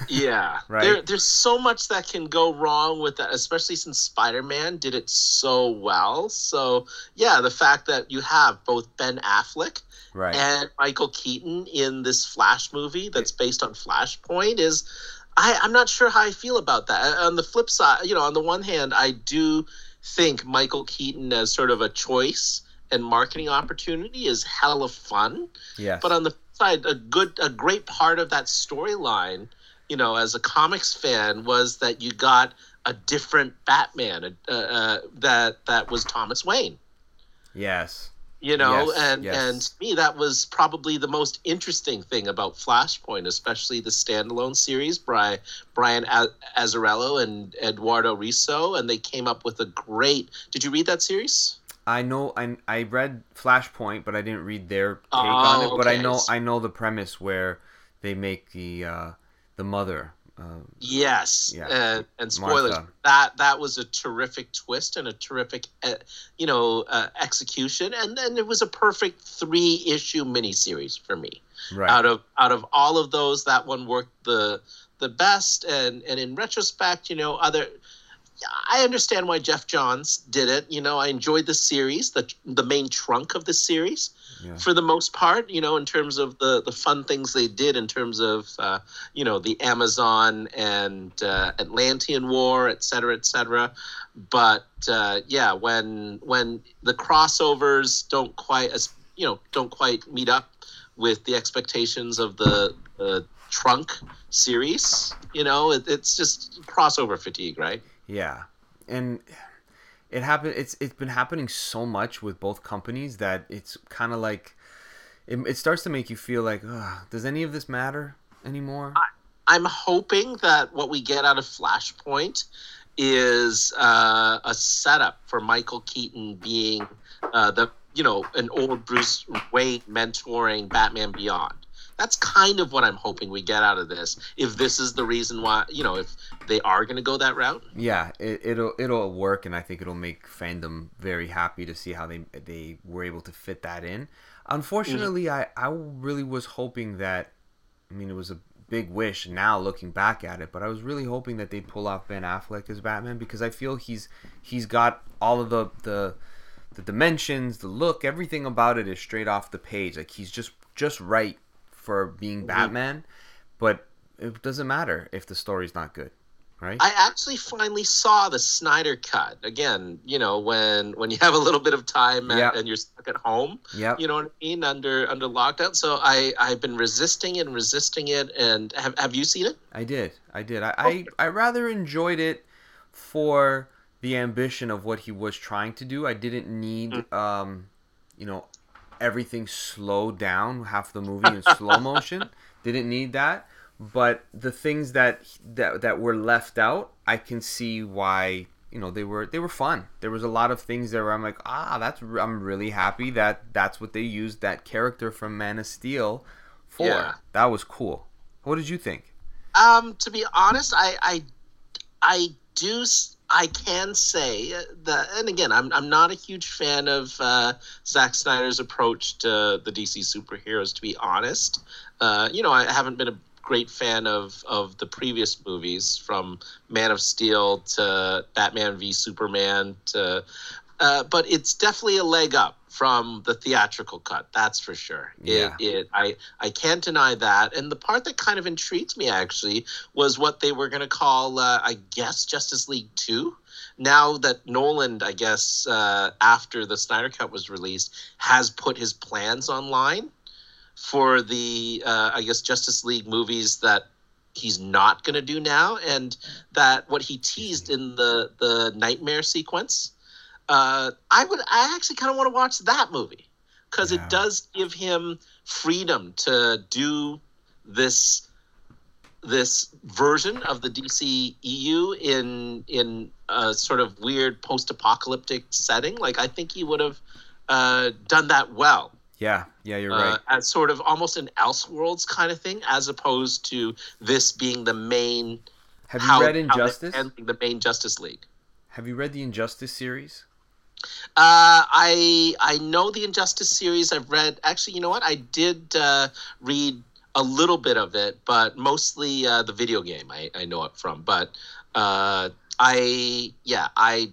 Speaker 2: Yeah, *laughs*
Speaker 1: Right?
Speaker 2: There, there's so much that can go wrong with that, especially since Spider-Man did it so well. So yeah, the fact that you have both Ben Affleck
Speaker 1: Right.
Speaker 2: and Michael Keaton in this Flash movie that's based on Flashpoint is, I, I'm not sure how I feel about that. On the flip side, you know, on the one hand, I do think Michael Keaton as sort of a choice and marketing opportunity is hella fun.
Speaker 1: Yeah.
Speaker 2: But on the side, a good, a great part of that storyline, you know, as a comics fan, was that you got a different Batman uh, uh, that that was Thomas Wayne.
Speaker 1: Yes.
Speaker 2: You know,
Speaker 1: Yes,
Speaker 2: and
Speaker 1: yes.
Speaker 2: and to me that was probably the most interesting thing about Flashpoint, especially the standalone series. by Brian A- Azzarello and Eduardo Risso, and they came up with a great. Did you read that series?
Speaker 1: I know I, I read Flashpoint, but I didn't read their take
Speaker 2: Oh,
Speaker 1: on it. But I know I know the premise where they make the uh, the mother. Uh,
Speaker 2: Yes,
Speaker 1: Yeah.
Speaker 2: and, and spoilers.
Speaker 1: Martha.
Speaker 2: That that was a terrific twist and a terrific, uh, you know, uh, execution. And then it was a perfect three issue miniseries for me.
Speaker 1: right.
Speaker 2: Out of out of all of those, that one worked the the best. And and in retrospect, you know, other. I understand why Geoff Johns did it. You know, I enjoyed the series, the the main trunk of the series
Speaker 1: yeah.
Speaker 2: for the most part, you know, in terms of the, the fun things they did in terms of, uh, you know, the Amazon and uh, Atlantean War, et cetera, et cetera. But uh, yeah, when when the crossovers don't quite as you know don't quite meet up with the expectations of the, the trunk series, you know, it, it's just crossover fatigue, right?
Speaker 1: Yeah, and it happened. It's it's been happening so much with both companies that it's kind of like it, it starts to make you feel like, does any of this matter anymore?
Speaker 2: I'm hoping that what we get out of Flashpoint is uh, a setup for Michael Keaton being uh, the you know an old Bruce Wayne mentoring Batman Beyond. That's kind of what I'm hoping we get out of this. If this is the reason why, you know, if they are going to go that route,
Speaker 1: yeah, it, it'll it'll work, and I think it'll make fandom very happy to see how they they were able to fit that in. Unfortunately, mm-hmm. I I really was hoping that. I mean, it was a big wish now looking back at it, but I was really hoping that they'd pull off Ben Affleck as Batman because I feel he's he's got all of the the the dimensions, the look, everything about it is straight off the page. Like he's just just right for being Batman, but it doesn't matter if the story's not good, right?
Speaker 2: I actually finally saw the Snyder cut again. You know, when when you *laughs* have a little bit of time and,
Speaker 1: Yeah.
Speaker 2: and you're stuck at home.
Speaker 1: yep.
Speaker 2: you know what I mean under under lockdown. So I I've been resisting and resisting it. And have have you seen it?
Speaker 1: I did. I did. I, I, I rather enjoyed it for the ambition of what he was trying to do. I didn't need, um, you know, everything slowed down, half the movie in slow *laughs* motion. Didn't need that. But the things that that that were left out, I can see why. You know, they were they were fun. There was a lot of things there where I'm like, ah, that's I'm really happy that that's what they used that character from Man of Steel for.
Speaker 2: Yeah.
Speaker 1: That was cool. What did you think?
Speaker 2: Um, to be honest, I I I do. I can say that, and again, I'm I'm not a huge fan of uh, Zack Snyder's approach to the DC superheroes. To be honest, uh, you know, I haven't been a great fan of of the previous movies, from Man of Steel to Batman v Superman to. Uh, but it's definitely a leg up from the theatrical cut. That's for sure.
Speaker 1: Yeah.
Speaker 2: It, it I I can't deny that. And the part that kind of intrigued me actually was what they were going to call, uh, I guess, Justice League Two. Now that Nolan, I guess, uh, after the Snyder Cut was released, has put his plans online for the, uh, I guess, Justice League movies that he's not going to do now, and that what he teased in the the Nightmare sequence. Uh, I would, I actually kind of want to watch that movie because
Speaker 1: Yeah.
Speaker 2: it does give him freedom to do this this version of the DC EU in in a sort of weird post-apocalyptic setting. Like I think he would have uh, done that well
Speaker 1: Yeah, yeah, you're
Speaker 2: uh,
Speaker 1: right.
Speaker 2: as sort of almost an Elseworlds kind of thing, as opposed to this being the main.
Speaker 1: Have you
Speaker 2: how-
Speaker 1: read Injustice?
Speaker 2: the main Justice League.
Speaker 1: Have you read the Injustice series?
Speaker 2: Uh, I I know the Injustice series. I've read. Actually, you know what? I did uh, read a little bit of it, but mostly uh, the video game. I, I know it from. But uh, I yeah I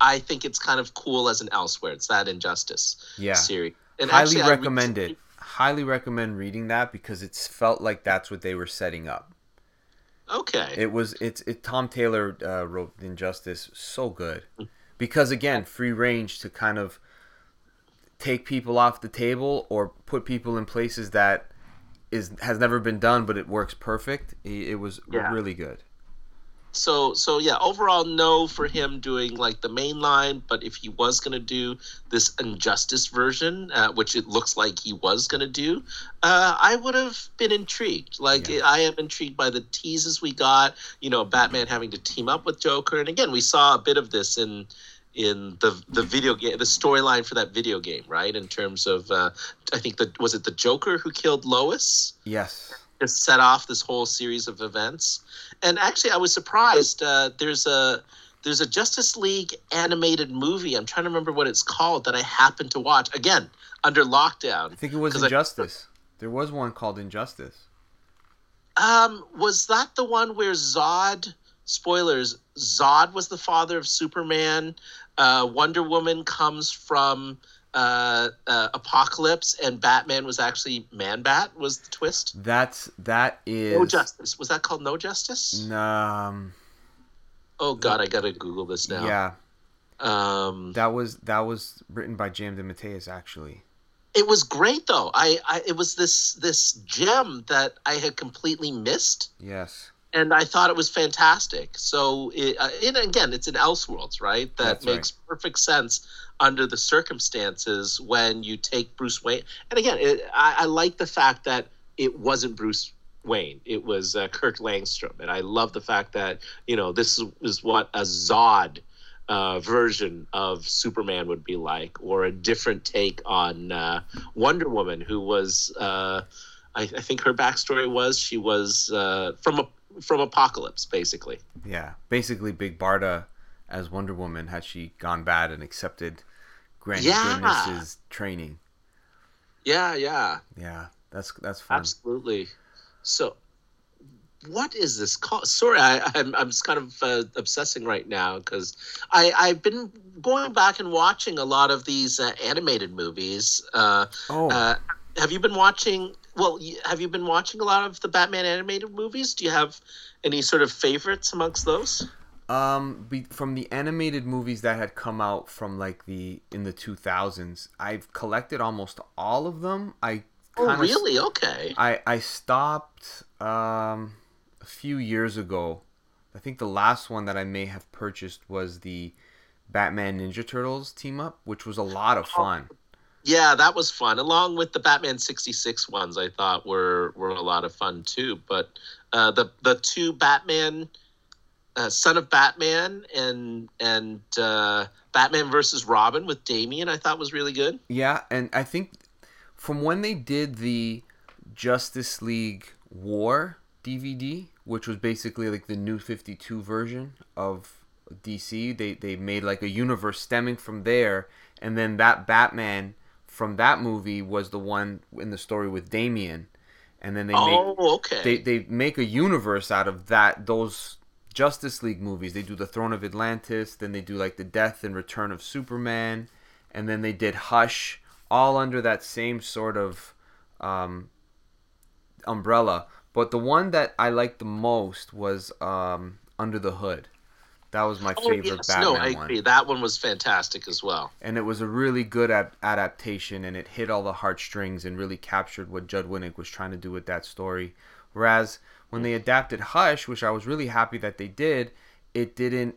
Speaker 2: I think it's kind of cool as an Elsewhere. It's that Injustice
Speaker 1: Yeah.
Speaker 2: series. And
Speaker 1: Highly
Speaker 2: actually, I
Speaker 1: recommend it. Highly recommend reading that because it's felt like that's what they were setting up.
Speaker 2: Okay.
Speaker 1: It was it's it. Tom Taylor uh, wrote Injustice so good because again, free range to kind of take people off the table or put people in places that is has never been done, but it works perfect. It, it was
Speaker 2: Yeah.
Speaker 1: really good.
Speaker 2: So so yeah overall no for him doing like the main line but if he was going to do this injustice version uh, which it looks like he was going to do uh, i would have been intrigued like
Speaker 1: Yeah.
Speaker 2: i am intrigued by the teases we got you know batman having to team up with joker and again we saw a bit of this in in the the video game the storyline for that video game right in terms of uh, i think the was it the joker who killed lois
Speaker 1: Yes.
Speaker 2: Just set off this whole series of events. And actually, I was surprised. Uh, there's a there's a Justice League animated movie. I'm trying to remember what it's called that I happened to watch again under lockdown.
Speaker 1: I think it was
Speaker 2: 'Cause I-
Speaker 1: Injustice. there was one called Injustice.
Speaker 2: Um, was that the one where Zod? Spoilers: Zod was the father of Superman. Uh, Wonder Woman comes from uh, uh, Apocalypse, and Batman was actually Man Bat. Was the twist?
Speaker 1: That's that is
Speaker 2: No Justice. Was that called No Justice?
Speaker 1: Um,
Speaker 2: Oh God, I gotta Google this now.
Speaker 1: yeah,
Speaker 2: Um,
Speaker 1: that was that was written by J.M. DeMatteis actually.
Speaker 2: it was great though. I, I it was this this gem that I had completely missed,
Speaker 1: Yes.
Speaker 2: and I thought it was fantastic. So, it, uh, and again, it's in Elseworlds, right? That
Speaker 1: That's
Speaker 2: makes perfect sense under the circumstances when you take Bruce Wayne. And again, it, I, I like the fact that it wasn't Bruce Wayne; it was uh, Kirk Langstrom, and I love the fact that you know this is, is what a Zod. Uh, version of Superman would be like, or a different take on uh, Wonder Woman, who was, uh, I, I think her backstory was she was uh, from a from Apocalypse, basically.
Speaker 1: Yeah. Basically, Big Barda as Wonder Woman had she gone bad and accepted Granny
Speaker 2: Yeah.
Speaker 1: Training.
Speaker 2: Yeah, yeah,
Speaker 1: Yeah, that's that's fun.
Speaker 2: absolutely. So, what is this called? Sorry, I, I'm I'm just kind of uh, obsessing right now because I I've been going back and watching a lot of these uh, animated movies. Uh,
Speaker 1: Oh,
Speaker 2: uh, have you been watching? Well, have you been watching a lot of the Batman animated movies? Do you have any sort of favorites amongst those?
Speaker 1: Um, be, from the animated movies that had come out from like the in the 2000s, I've collected almost all of them. I
Speaker 2: Oh, really? Okay.
Speaker 1: I I stopped um, a few years ago. I think the last one that I may have purchased was the Batman Ninja Turtles team up, which was a lot of fun.
Speaker 2: Yeah, that was fun. Along with the Batman '66 ones, I thought were were a lot of fun too. But uh, the the two Batman, uh, Son of Batman, and and uh, Batman versus Robin with Damian, I thought was really good.
Speaker 1: Yeah, and I think from when they did the Justice League War DVD, which was basically like the new 52 version of DC, they they made like a universe stemming from there, and then that Batman from that movie was the one in the story with Damian, and then they made
Speaker 2: oh, okay.
Speaker 1: they they make a universe out of that those Justice League movies. They do the Throne of Atlantis, then they do like the Death and Return of Superman, and then they did Hush, all under that same sort of um, umbrella. But the one that I liked the most was um, Under the Hood. That was my
Speaker 2: oh,
Speaker 1: favorite
Speaker 2: yes.
Speaker 1: Batman
Speaker 2: no, I
Speaker 1: one.
Speaker 2: That one was fantastic as well.
Speaker 1: and it was a really good ad- adaptation and it hit all the heartstrings and really captured what Judd Winick was trying to do with that story. Whereas when they adapted Hush, which I was really happy that they did, it didn't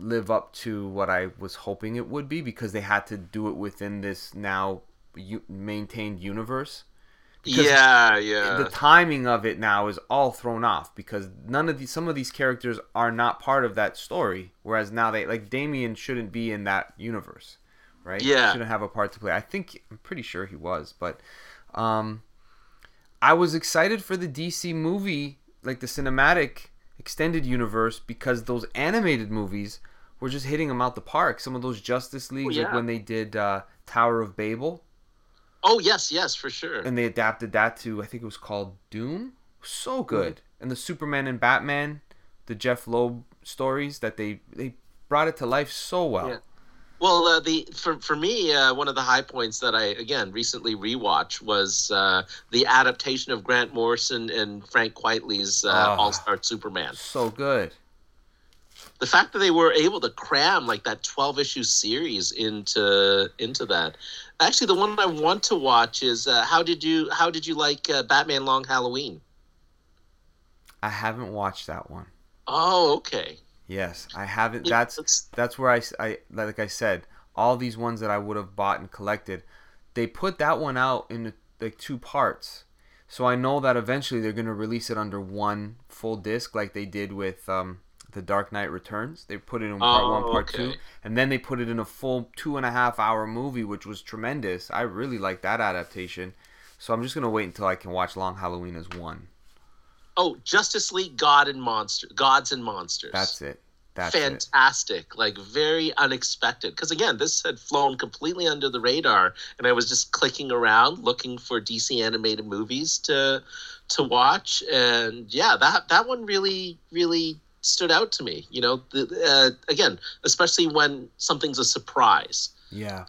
Speaker 1: live up to what I was hoping it would be because they had to do it within this now u- maintained universe. Because
Speaker 2: yeah, yeah.
Speaker 1: the timing of it now is all thrown off because none of these some of these characters are not part of that story whereas now they like Damien shouldn't be in that universe right
Speaker 2: Yeah.
Speaker 1: shouldn't have a part to play I think I'm pretty sure he was but um I was excited for the DC movie like the cinematic extended universe because those animated movies were just hitting them out the park some of those Justice Leagues like
Speaker 2: yeah.
Speaker 1: when they did uh, Tower of Babel
Speaker 2: oh, yes, yes, for sure.
Speaker 1: and they adapted that to I think it was called Doom. So good. And the Superman and Batman, the Jeph Loeb stories that they they brought it to life so well.
Speaker 2: Yeah. Well, uh, the for for me, uh, one of the high points that I again recently rewatched was uh, the adaptation of Grant Morrison and Frank Quitely's uh,
Speaker 1: Ah.
Speaker 2: All Star Superman.
Speaker 1: So good.
Speaker 2: The fact that they were able to cram like that twelve issue series into into that. Actually, the one I want to watch is uh, how did you how did you like uh, Batman Long Halloween?
Speaker 1: I haven't watched that one.
Speaker 2: Oh, okay.
Speaker 1: Yes, I haven't. That's
Speaker 2: that's-
Speaker 1: that's where I like I said, all these ones that I would have bought and collected, they put that one out in like two parts. So I know that eventually they're gonna release it under one full disc, like they did with um, the Dark Knight Returns. They put it in part
Speaker 2: Oh,
Speaker 1: one, part two, and then they put it in a full two and a half hour movie, which was tremendous. I really like that adaptation. So I'm just gonna wait until I can watch Long Halloween as one.
Speaker 2: Oh, Justice League God and Monster, Gods and Monsters.
Speaker 1: That's it. That's it.
Speaker 2: fantastic like very unexpected because again this had flown completely under the radar and i was just clicking around looking for dc animated movies to to watch and yeah that that one really really stood out to me you know the, uh, again especially when something's a surprise
Speaker 1: Yeah.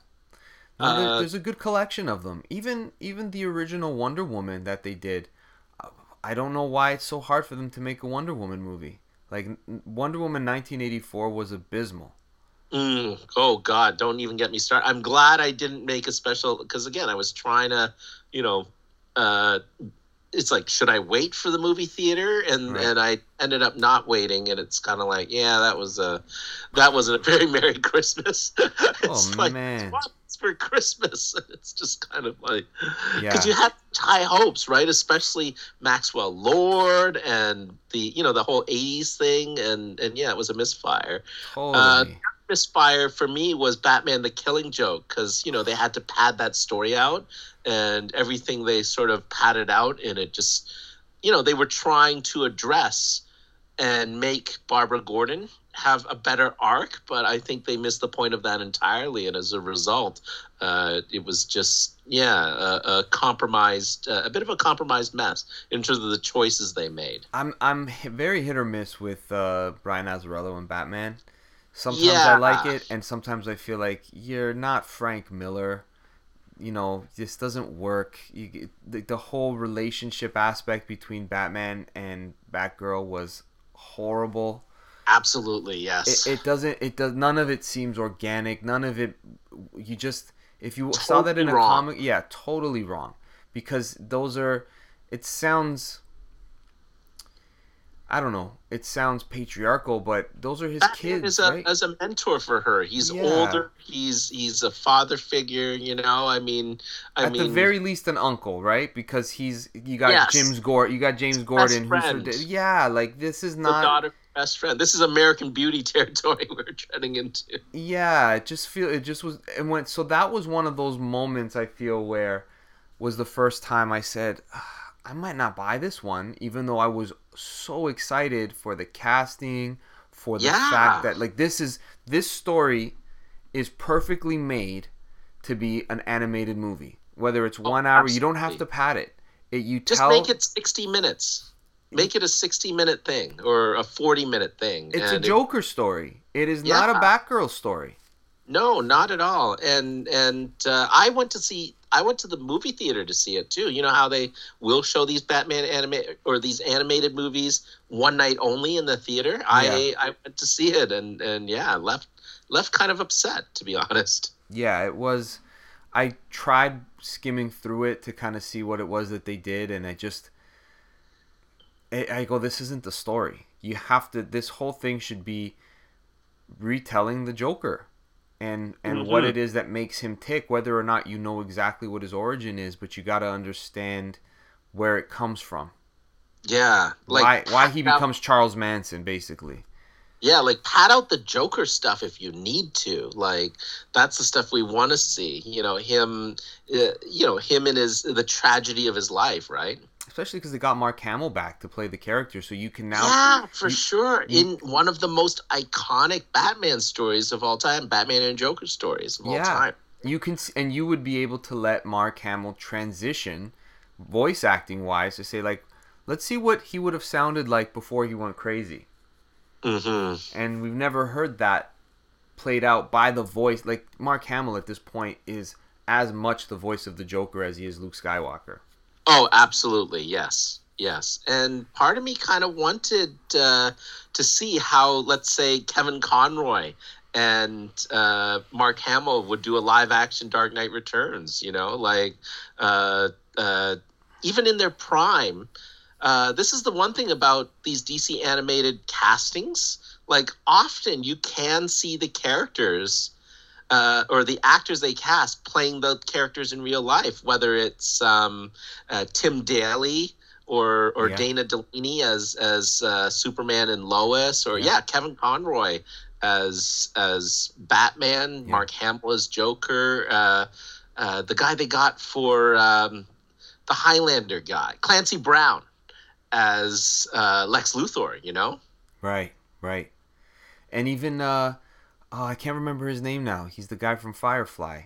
Speaker 1: No,
Speaker 2: Uh,
Speaker 1: there's a good collection of them. Even even the original Wonder Woman that they did. I don't know why it's so hard for them to make a Wonder Woman movie. Like Wonder Woman 1984 was abysmal.
Speaker 2: Mm, oh God! Don't even get me started. I'm glad I didn't make a special because again, I was trying to, you know, uh, it's like should I wait for the movie theater? And
Speaker 1: Right.
Speaker 2: and I ended up not waiting, and it's kind of like, yeah, that was a, that wasn't a very *laughs* merry Christmas. *laughs* Oh, it's
Speaker 1: Oh,
Speaker 2: like
Speaker 1: man.
Speaker 2: what's for Christmas? *laughs* It's just kind of like
Speaker 1: Yeah.
Speaker 2: because you had high hopes, right? Especially Maxwell Lord and the you know the whole '80s thing, and and yeah, it was a misfire
Speaker 1: Totally.
Speaker 2: Uh, misfire for me was Batman the Killing Joke because you know they had to pad that story out and everything they sort of padded out in it just you know they were trying to address and make Barbara Gordon have a better arc but I think they missed the point of that entirely and as a result uh, it was just yeah a, a compromised uh, a bit of a compromised mess in terms of the choices they made
Speaker 1: I'm I'm very hit or miss with uh, Brian Azzarello and Batman. Sometimes
Speaker 2: Yeah.
Speaker 1: I like it, and sometimes I feel like you're not Frank Miller. You know, this doesn't work. You, the, the whole relationship aspect between Batman and Batgirl was horrible.
Speaker 2: absolutely yes
Speaker 1: It, it doesn't. It does. None of it seems organic. None of it. You just if you saw that in a
Speaker 2: wrong.
Speaker 1: comic, yeah, totally wrong. Because those are. It sounds. I don't know. It sounds patriarchal, but those are his kids,
Speaker 2: is a,
Speaker 1: right?
Speaker 2: as a mentor for her. He's
Speaker 1: Yeah.
Speaker 2: older. He's he's a father figure. You know, I mean, I
Speaker 1: At
Speaker 2: mean,
Speaker 1: the very least, an uncle, right? Because he's you got
Speaker 2: Yes.
Speaker 1: James Gordon, you got James Gordon, who's yeah, like this is
Speaker 2: the
Speaker 1: not.
Speaker 2: daughter best friend. This is American Beauty *laughs* territory *laughs* we're treading into.
Speaker 1: yeah it just feel it just was and went so that was one of those moments i feel where was the first time i said "Ah, i might not buy this one even though i was so excited for the casting for the
Speaker 2: Yeah.
Speaker 1: fact that like this is this story is perfectly made to be an animated movie whether it's oh, one hour you don't have to pad it it you
Speaker 2: Just
Speaker 1: tell
Speaker 2: make it sixty minutes. Make it a sixty-minute thing or a forty-minute thing.
Speaker 1: it's a
Speaker 2: and it-
Speaker 1: joker story it is not a batgirl story
Speaker 2: No, not at all. And and uh, I went to see. I went to the movie theater to see it too. You know how they will show these Batman anime or these animated movies one night only in the theater. I I went to see it and and yeah, left left kind of upset to be *laughs* honest.
Speaker 1: yeah it was i tried skimming through it to kind of see what it was that they did and i just I, I go this isn't the story you have to this whole thing should be retelling the joker and and what
Speaker 2: Mhm.
Speaker 1: it is that makes him tick whether or not you know exactly what his origin is but you got to understand where it comes from
Speaker 2: Yeah, like
Speaker 1: why why he
Speaker 2: pat out-
Speaker 1: becomes charles manson basically
Speaker 2: Yeah, like pad out the Joker stuff if you need to. Like that's the stuff we want to see. You know him. Uh, you know him and his the tragedy of his life, right?
Speaker 1: Especially because they got mark hamill back to play the character so you can now
Speaker 2: yeah, for
Speaker 1: you-
Speaker 2: sure.
Speaker 1: you-
Speaker 2: In one of the most iconic Batman stories of all time, Batman and Joker stories of all
Speaker 1: Yeah.
Speaker 2: time.
Speaker 1: you can and you would be able to let Mark Hamill transition voice acting wise to say like let's see what he would have sounded like before he went crazy
Speaker 2: Mm-hmm.
Speaker 1: and we've never heard that played out by the voice. Like Mark Hamill at this point is as much the voice of the Joker as he is Luke Skywalker.
Speaker 2: Oh, absolutely, yes, yes. And part of me kind of wanted uh, to see how, let's say, Kevin Conroy and uh, Mark Hamill would do a live action Dark Knight Returns. You know, like uh, uh, even in their prime. Uh, this is the one thing about these DC animated castings. Like often you can see the characters uh, or the actors they cast playing the characters in real life, whether it's um, uh, Tim Daly or or
Speaker 1: Yeah.
Speaker 2: Dana Delany as as uh, Superman and Lois, or
Speaker 1: Yeah.
Speaker 2: yeah, Kevin Conroy as as Batman,
Speaker 1: Yeah.
Speaker 2: Mark Hamill as Joker, uh, uh, the guy they got for um, the Highlander guy, Clancy Brown as uh, Lex Luthor. You know.
Speaker 1: Right, right. And even uh oh, I can't remember his name now. He's the guy from Firefly.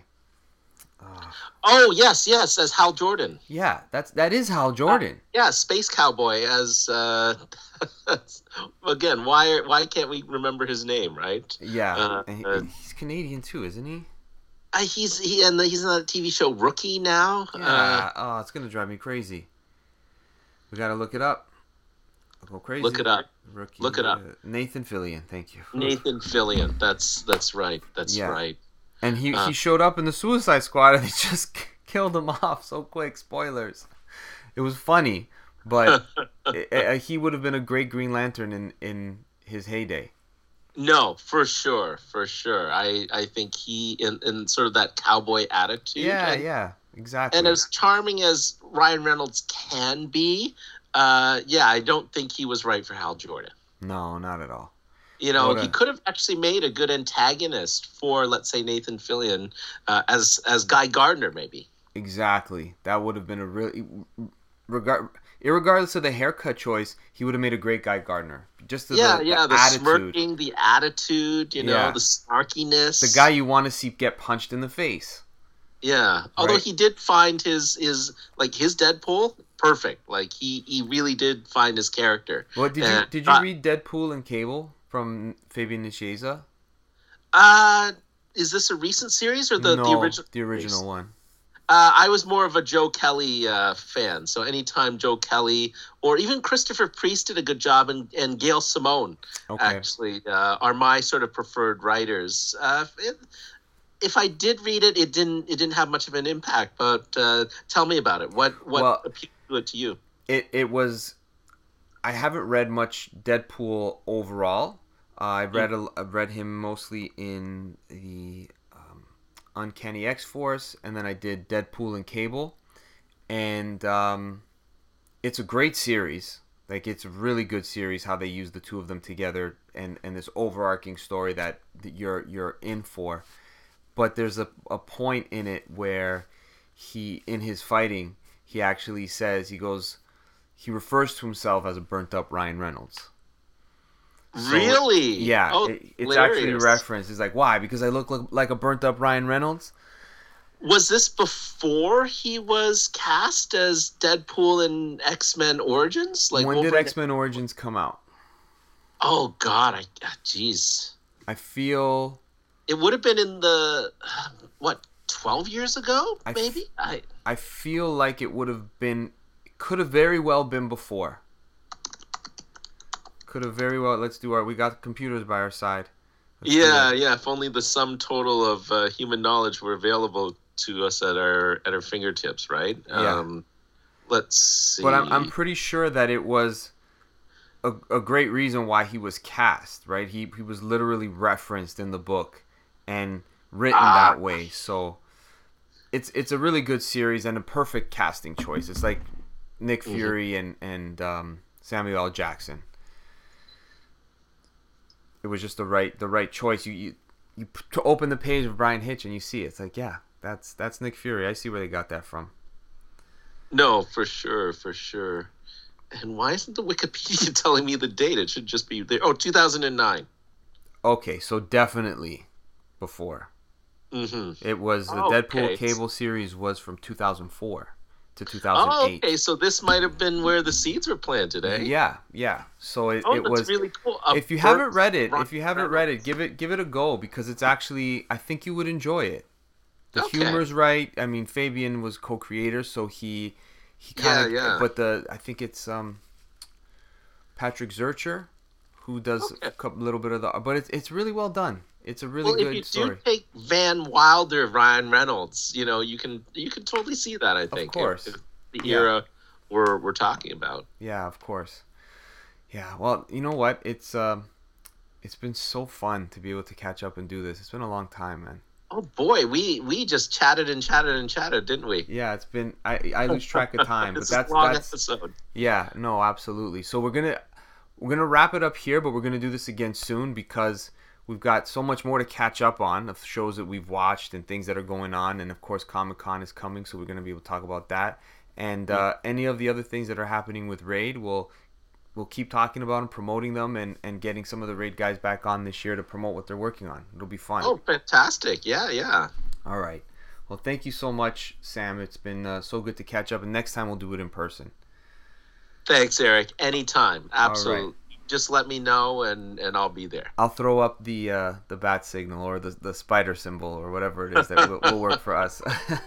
Speaker 2: Oh yes, yes, as Hal Jordan.
Speaker 1: Yeah, that's that is Hal Jordan.
Speaker 2: Yeah, Space Cowboy as uh *laughs* again, why why can't we remember his name, right?
Speaker 1: yeah,
Speaker 2: uh,
Speaker 1: he-
Speaker 2: uh,
Speaker 1: he's Canadian too, isn't he?
Speaker 2: Uh, he's he and he's on the TV show Rookie now. Uh,
Speaker 1: Yeah. oh, it's gonna drive me crazy. We gotta look it up. I'll go crazy.
Speaker 2: look it up.
Speaker 1: Rookie,
Speaker 2: Look it up.
Speaker 1: uh, Nathan Fillion, thank you. *laughs*
Speaker 2: Nathan Fillion. That's that's right. That's
Speaker 1: Yeah.
Speaker 2: right.
Speaker 1: And he,
Speaker 2: Uh.
Speaker 1: he showed up in the Suicide Squad and they *laughs* just killed him off so quick. Spoilers. It was funny, but *laughs* it, uh, he would have been a great Green Lantern in, in his heyday.
Speaker 2: No, for sure, for sure. I I think he in, in sort of that cowboy attitude.
Speaker 1: Yeah,
Speaker 2: and,
Speaker 1: yeah, exactly.
Speaker 2: and as charming as Ryan Reynolds can be, uh, yeah, I don't think he was right for Hal Jordan.
Speaker 1: no, not at all.
Speaker 2: You know,
Speaker 1: a-
Speaker 2: he could have actually made a good antagonist for, let's say, Nathan Fillion uh, as as Guy Gardner, maybe.
Speaker 1: Exactly. That would have been a really regard irregardless of the haircut choice, he would have made a great Guy Gardner. Just the,
Speaker 2: yeah,
Speaker 1: the,
Speaker 2: yeah, the
Speaker 1: attitude.
Speaker 2: smirking, the attitude, you know,
Speaker 1: Yeah.
Speaker 2: the snarkiness.
Speaker 1: The guy you want to see get punched in the face.
Speaker 2: Yeah, although
Speaker 1: Right.
Speaker 2: he did find his his like his Deadpool perfect. Like he he really did find his character.
Speaker 1: What did you did you read Deadpool and Cable from Fabian Nicieza?
Speaker 2: Uh, is this a recent series or the
Speaker 1: no,
Speaker 2: the original?
Speaker 1: the original one.
Speaker 2: Uh, I was more of a Joe Kelly uh, fan. So anytime Joe Kelly or even Christopher Priest did a good job, and, and Gail Simone
Speaker 1: Okay.
Speaker 2: actually uh, are my sort of preferred writers. Uh, it, if I did read it, it didn't it didn't have much of an impact. But uh, tell me about it. What what
Speaker 1: Well-
Speaker 2: appealed to it to you?
Speaker 1: it it was I haven't read much Deadpool overall. Uh, I read a, I read him mostly in the um, Uncanny X Force, and then I did Deadpool and Cable, and um, it's a great series. Like it's a really good series how they use the two of them together, and and this overarching story that, that you're you're in for. But there's a, a point in it where he in his fighting he actually says he goes he refers to himself as a burnt up Ryan Reynolds. So,
Speaker 2: really?
Speaker 1: Yeah,
Speaker 2: Oh,
Speaker 1: it- it's actually
Speaker 2: hilarious.
Speaker 1: referenced. It's like why? Because I look like, like a burnt up Ryan Reynolds.
Speaker 2: Was this before he was cast as Deadpool in X Men Origins? Like
Speaker 1: when did X Men Origins come out?
Speaker 2: Oh God, I ah, jeez.
Speaker 1: I feel
Speaker 2: It would have been in the what twelve years ago, maybe. I
Speaker 1: I feel like it would have been could have very well been before. Could have very well. Let's do our. We got computers by our side. Let's
Speaker 2: yeah, yeah. If only the sum total of uh, human knowledge were available to us at our at our fingertips, right?
Speaker 1: Yeah.
Speaker 2: Um, let's see.
Speaker 1: But I'm, I'm pretty sure that it was a, a great reason why he was cast, right? He, he was literally referenced in the book and written
Speaker 2: Ah.
Speaker 1: that way. So it's it's a really good series and a perfect casting choice. It's like Nick
Speaker 2: Mm-hmm.
Speaker 1: Fury and and um, Samuel L. Jackson. It was just the right the right choice. You you, you p- to open the page of Bryan Hitch and you see it. It's like yeah, that's that's Nick Fury. I see where they got that from.
Speaker 2: no, for sure, for sure. And why isn't the Wikipedia *laughs* telling me the date? It should just be there. Oh, 2009.
Speaker 1: Okay, so definitely before.
Speaker 2: Mm-hmm.
Speaker 1: It was the
Speaker 2: Oh,
Speaker 1: Deadpool
Speaker 2: okay.
Speaker 1: cable series was from 2004. to 2008.
Speaker 2: Oh, okay. So this might have been where the seeds were planted, eh?
Speaker 1: Yeah, yeah. So it,
Speaker 2: Oh,
Speaker 1: it
Speaker 2: that's
Speaker 1: was
Speaker 2: really cool. A
Speaker 1: if you haven't read it, if you haven't read it, give it give it a go because it's actually I think you would enjoy it. The
Speaker 2: Okay.
Speaker 1: humor's right. I mean, Fabian was co-creator, so he he kind of.
Speaker 2: Yeah, yeah.
Speaker 1: But the I think it's um Patrick Zircher who does
Speaker 2: Okay.
Speaker 1: a little bit of the. But it's it's really well done. It's a really
Speaker 2: well, if
Speaker 1: good
Speaker 2: you
Speaker 1: story.
Speaker 2: do take Van Wilder, Ryan Reynolds, you know, you can you can totally see that. I think, if-
Speaker 1: course.
Speaker 2: if the
Speaker 1: Yeah.
Speaker 2: era we're we're talking about.
Speaker 1: Yeah, of course. Yeah, well, you know what? It's um, it's been so fun to be able to catch up and do this. It's been a long time, man.
Speaker 2: Oh boy, we we just chatted and chatted and chatted, didn't we?
Speaker 1: Yeah, it's been I I lose track of time, *laughs* but that's
Speaker 2: a long
Speaker 1: that's
Speaker 2: episode.
Speaker 1: yeah, no, absolutely. So we're gonna we're gonna wrap it up here, but we're gonna do this again soon because we've got so much more to catch up on of shows that we've watched and things that are going on, and of course Comic Con is coming, so we're gonna be able to talk about that and uh, any of the other things that are happening with Raid. We'll we'll keep talking about them, promoting them, and and getting some of the Raid guys back on this year to promote what they're working on. It'll be fun.
Speaker 2: Oh, fantastic! Yeah, yeah.
Speaker 1: All right. Well, thank you so much, Sam. It's been uh, so good to catch up, and next time we'll do it in person.
Speaker 2: Thanks, Eric. Anytime, absolutely. Just let me know, and and I'll be there.
Speaker 1: I'll throw up the uh, the bat signal or the, the spider symbol or whatever it is that will, will work for us.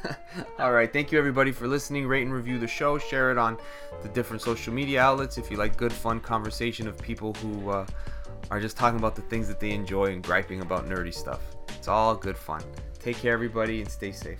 Speaker 1: *laughs* All right. Thank you, everybody, for listening. Rate and review the show. Share it on the different social media outlets if you like good, fun conversation of people who uh, are just talking about the things that they enjoy and griping about nerdy stuff. It's all good fun. Take care, everybody, and stay safe.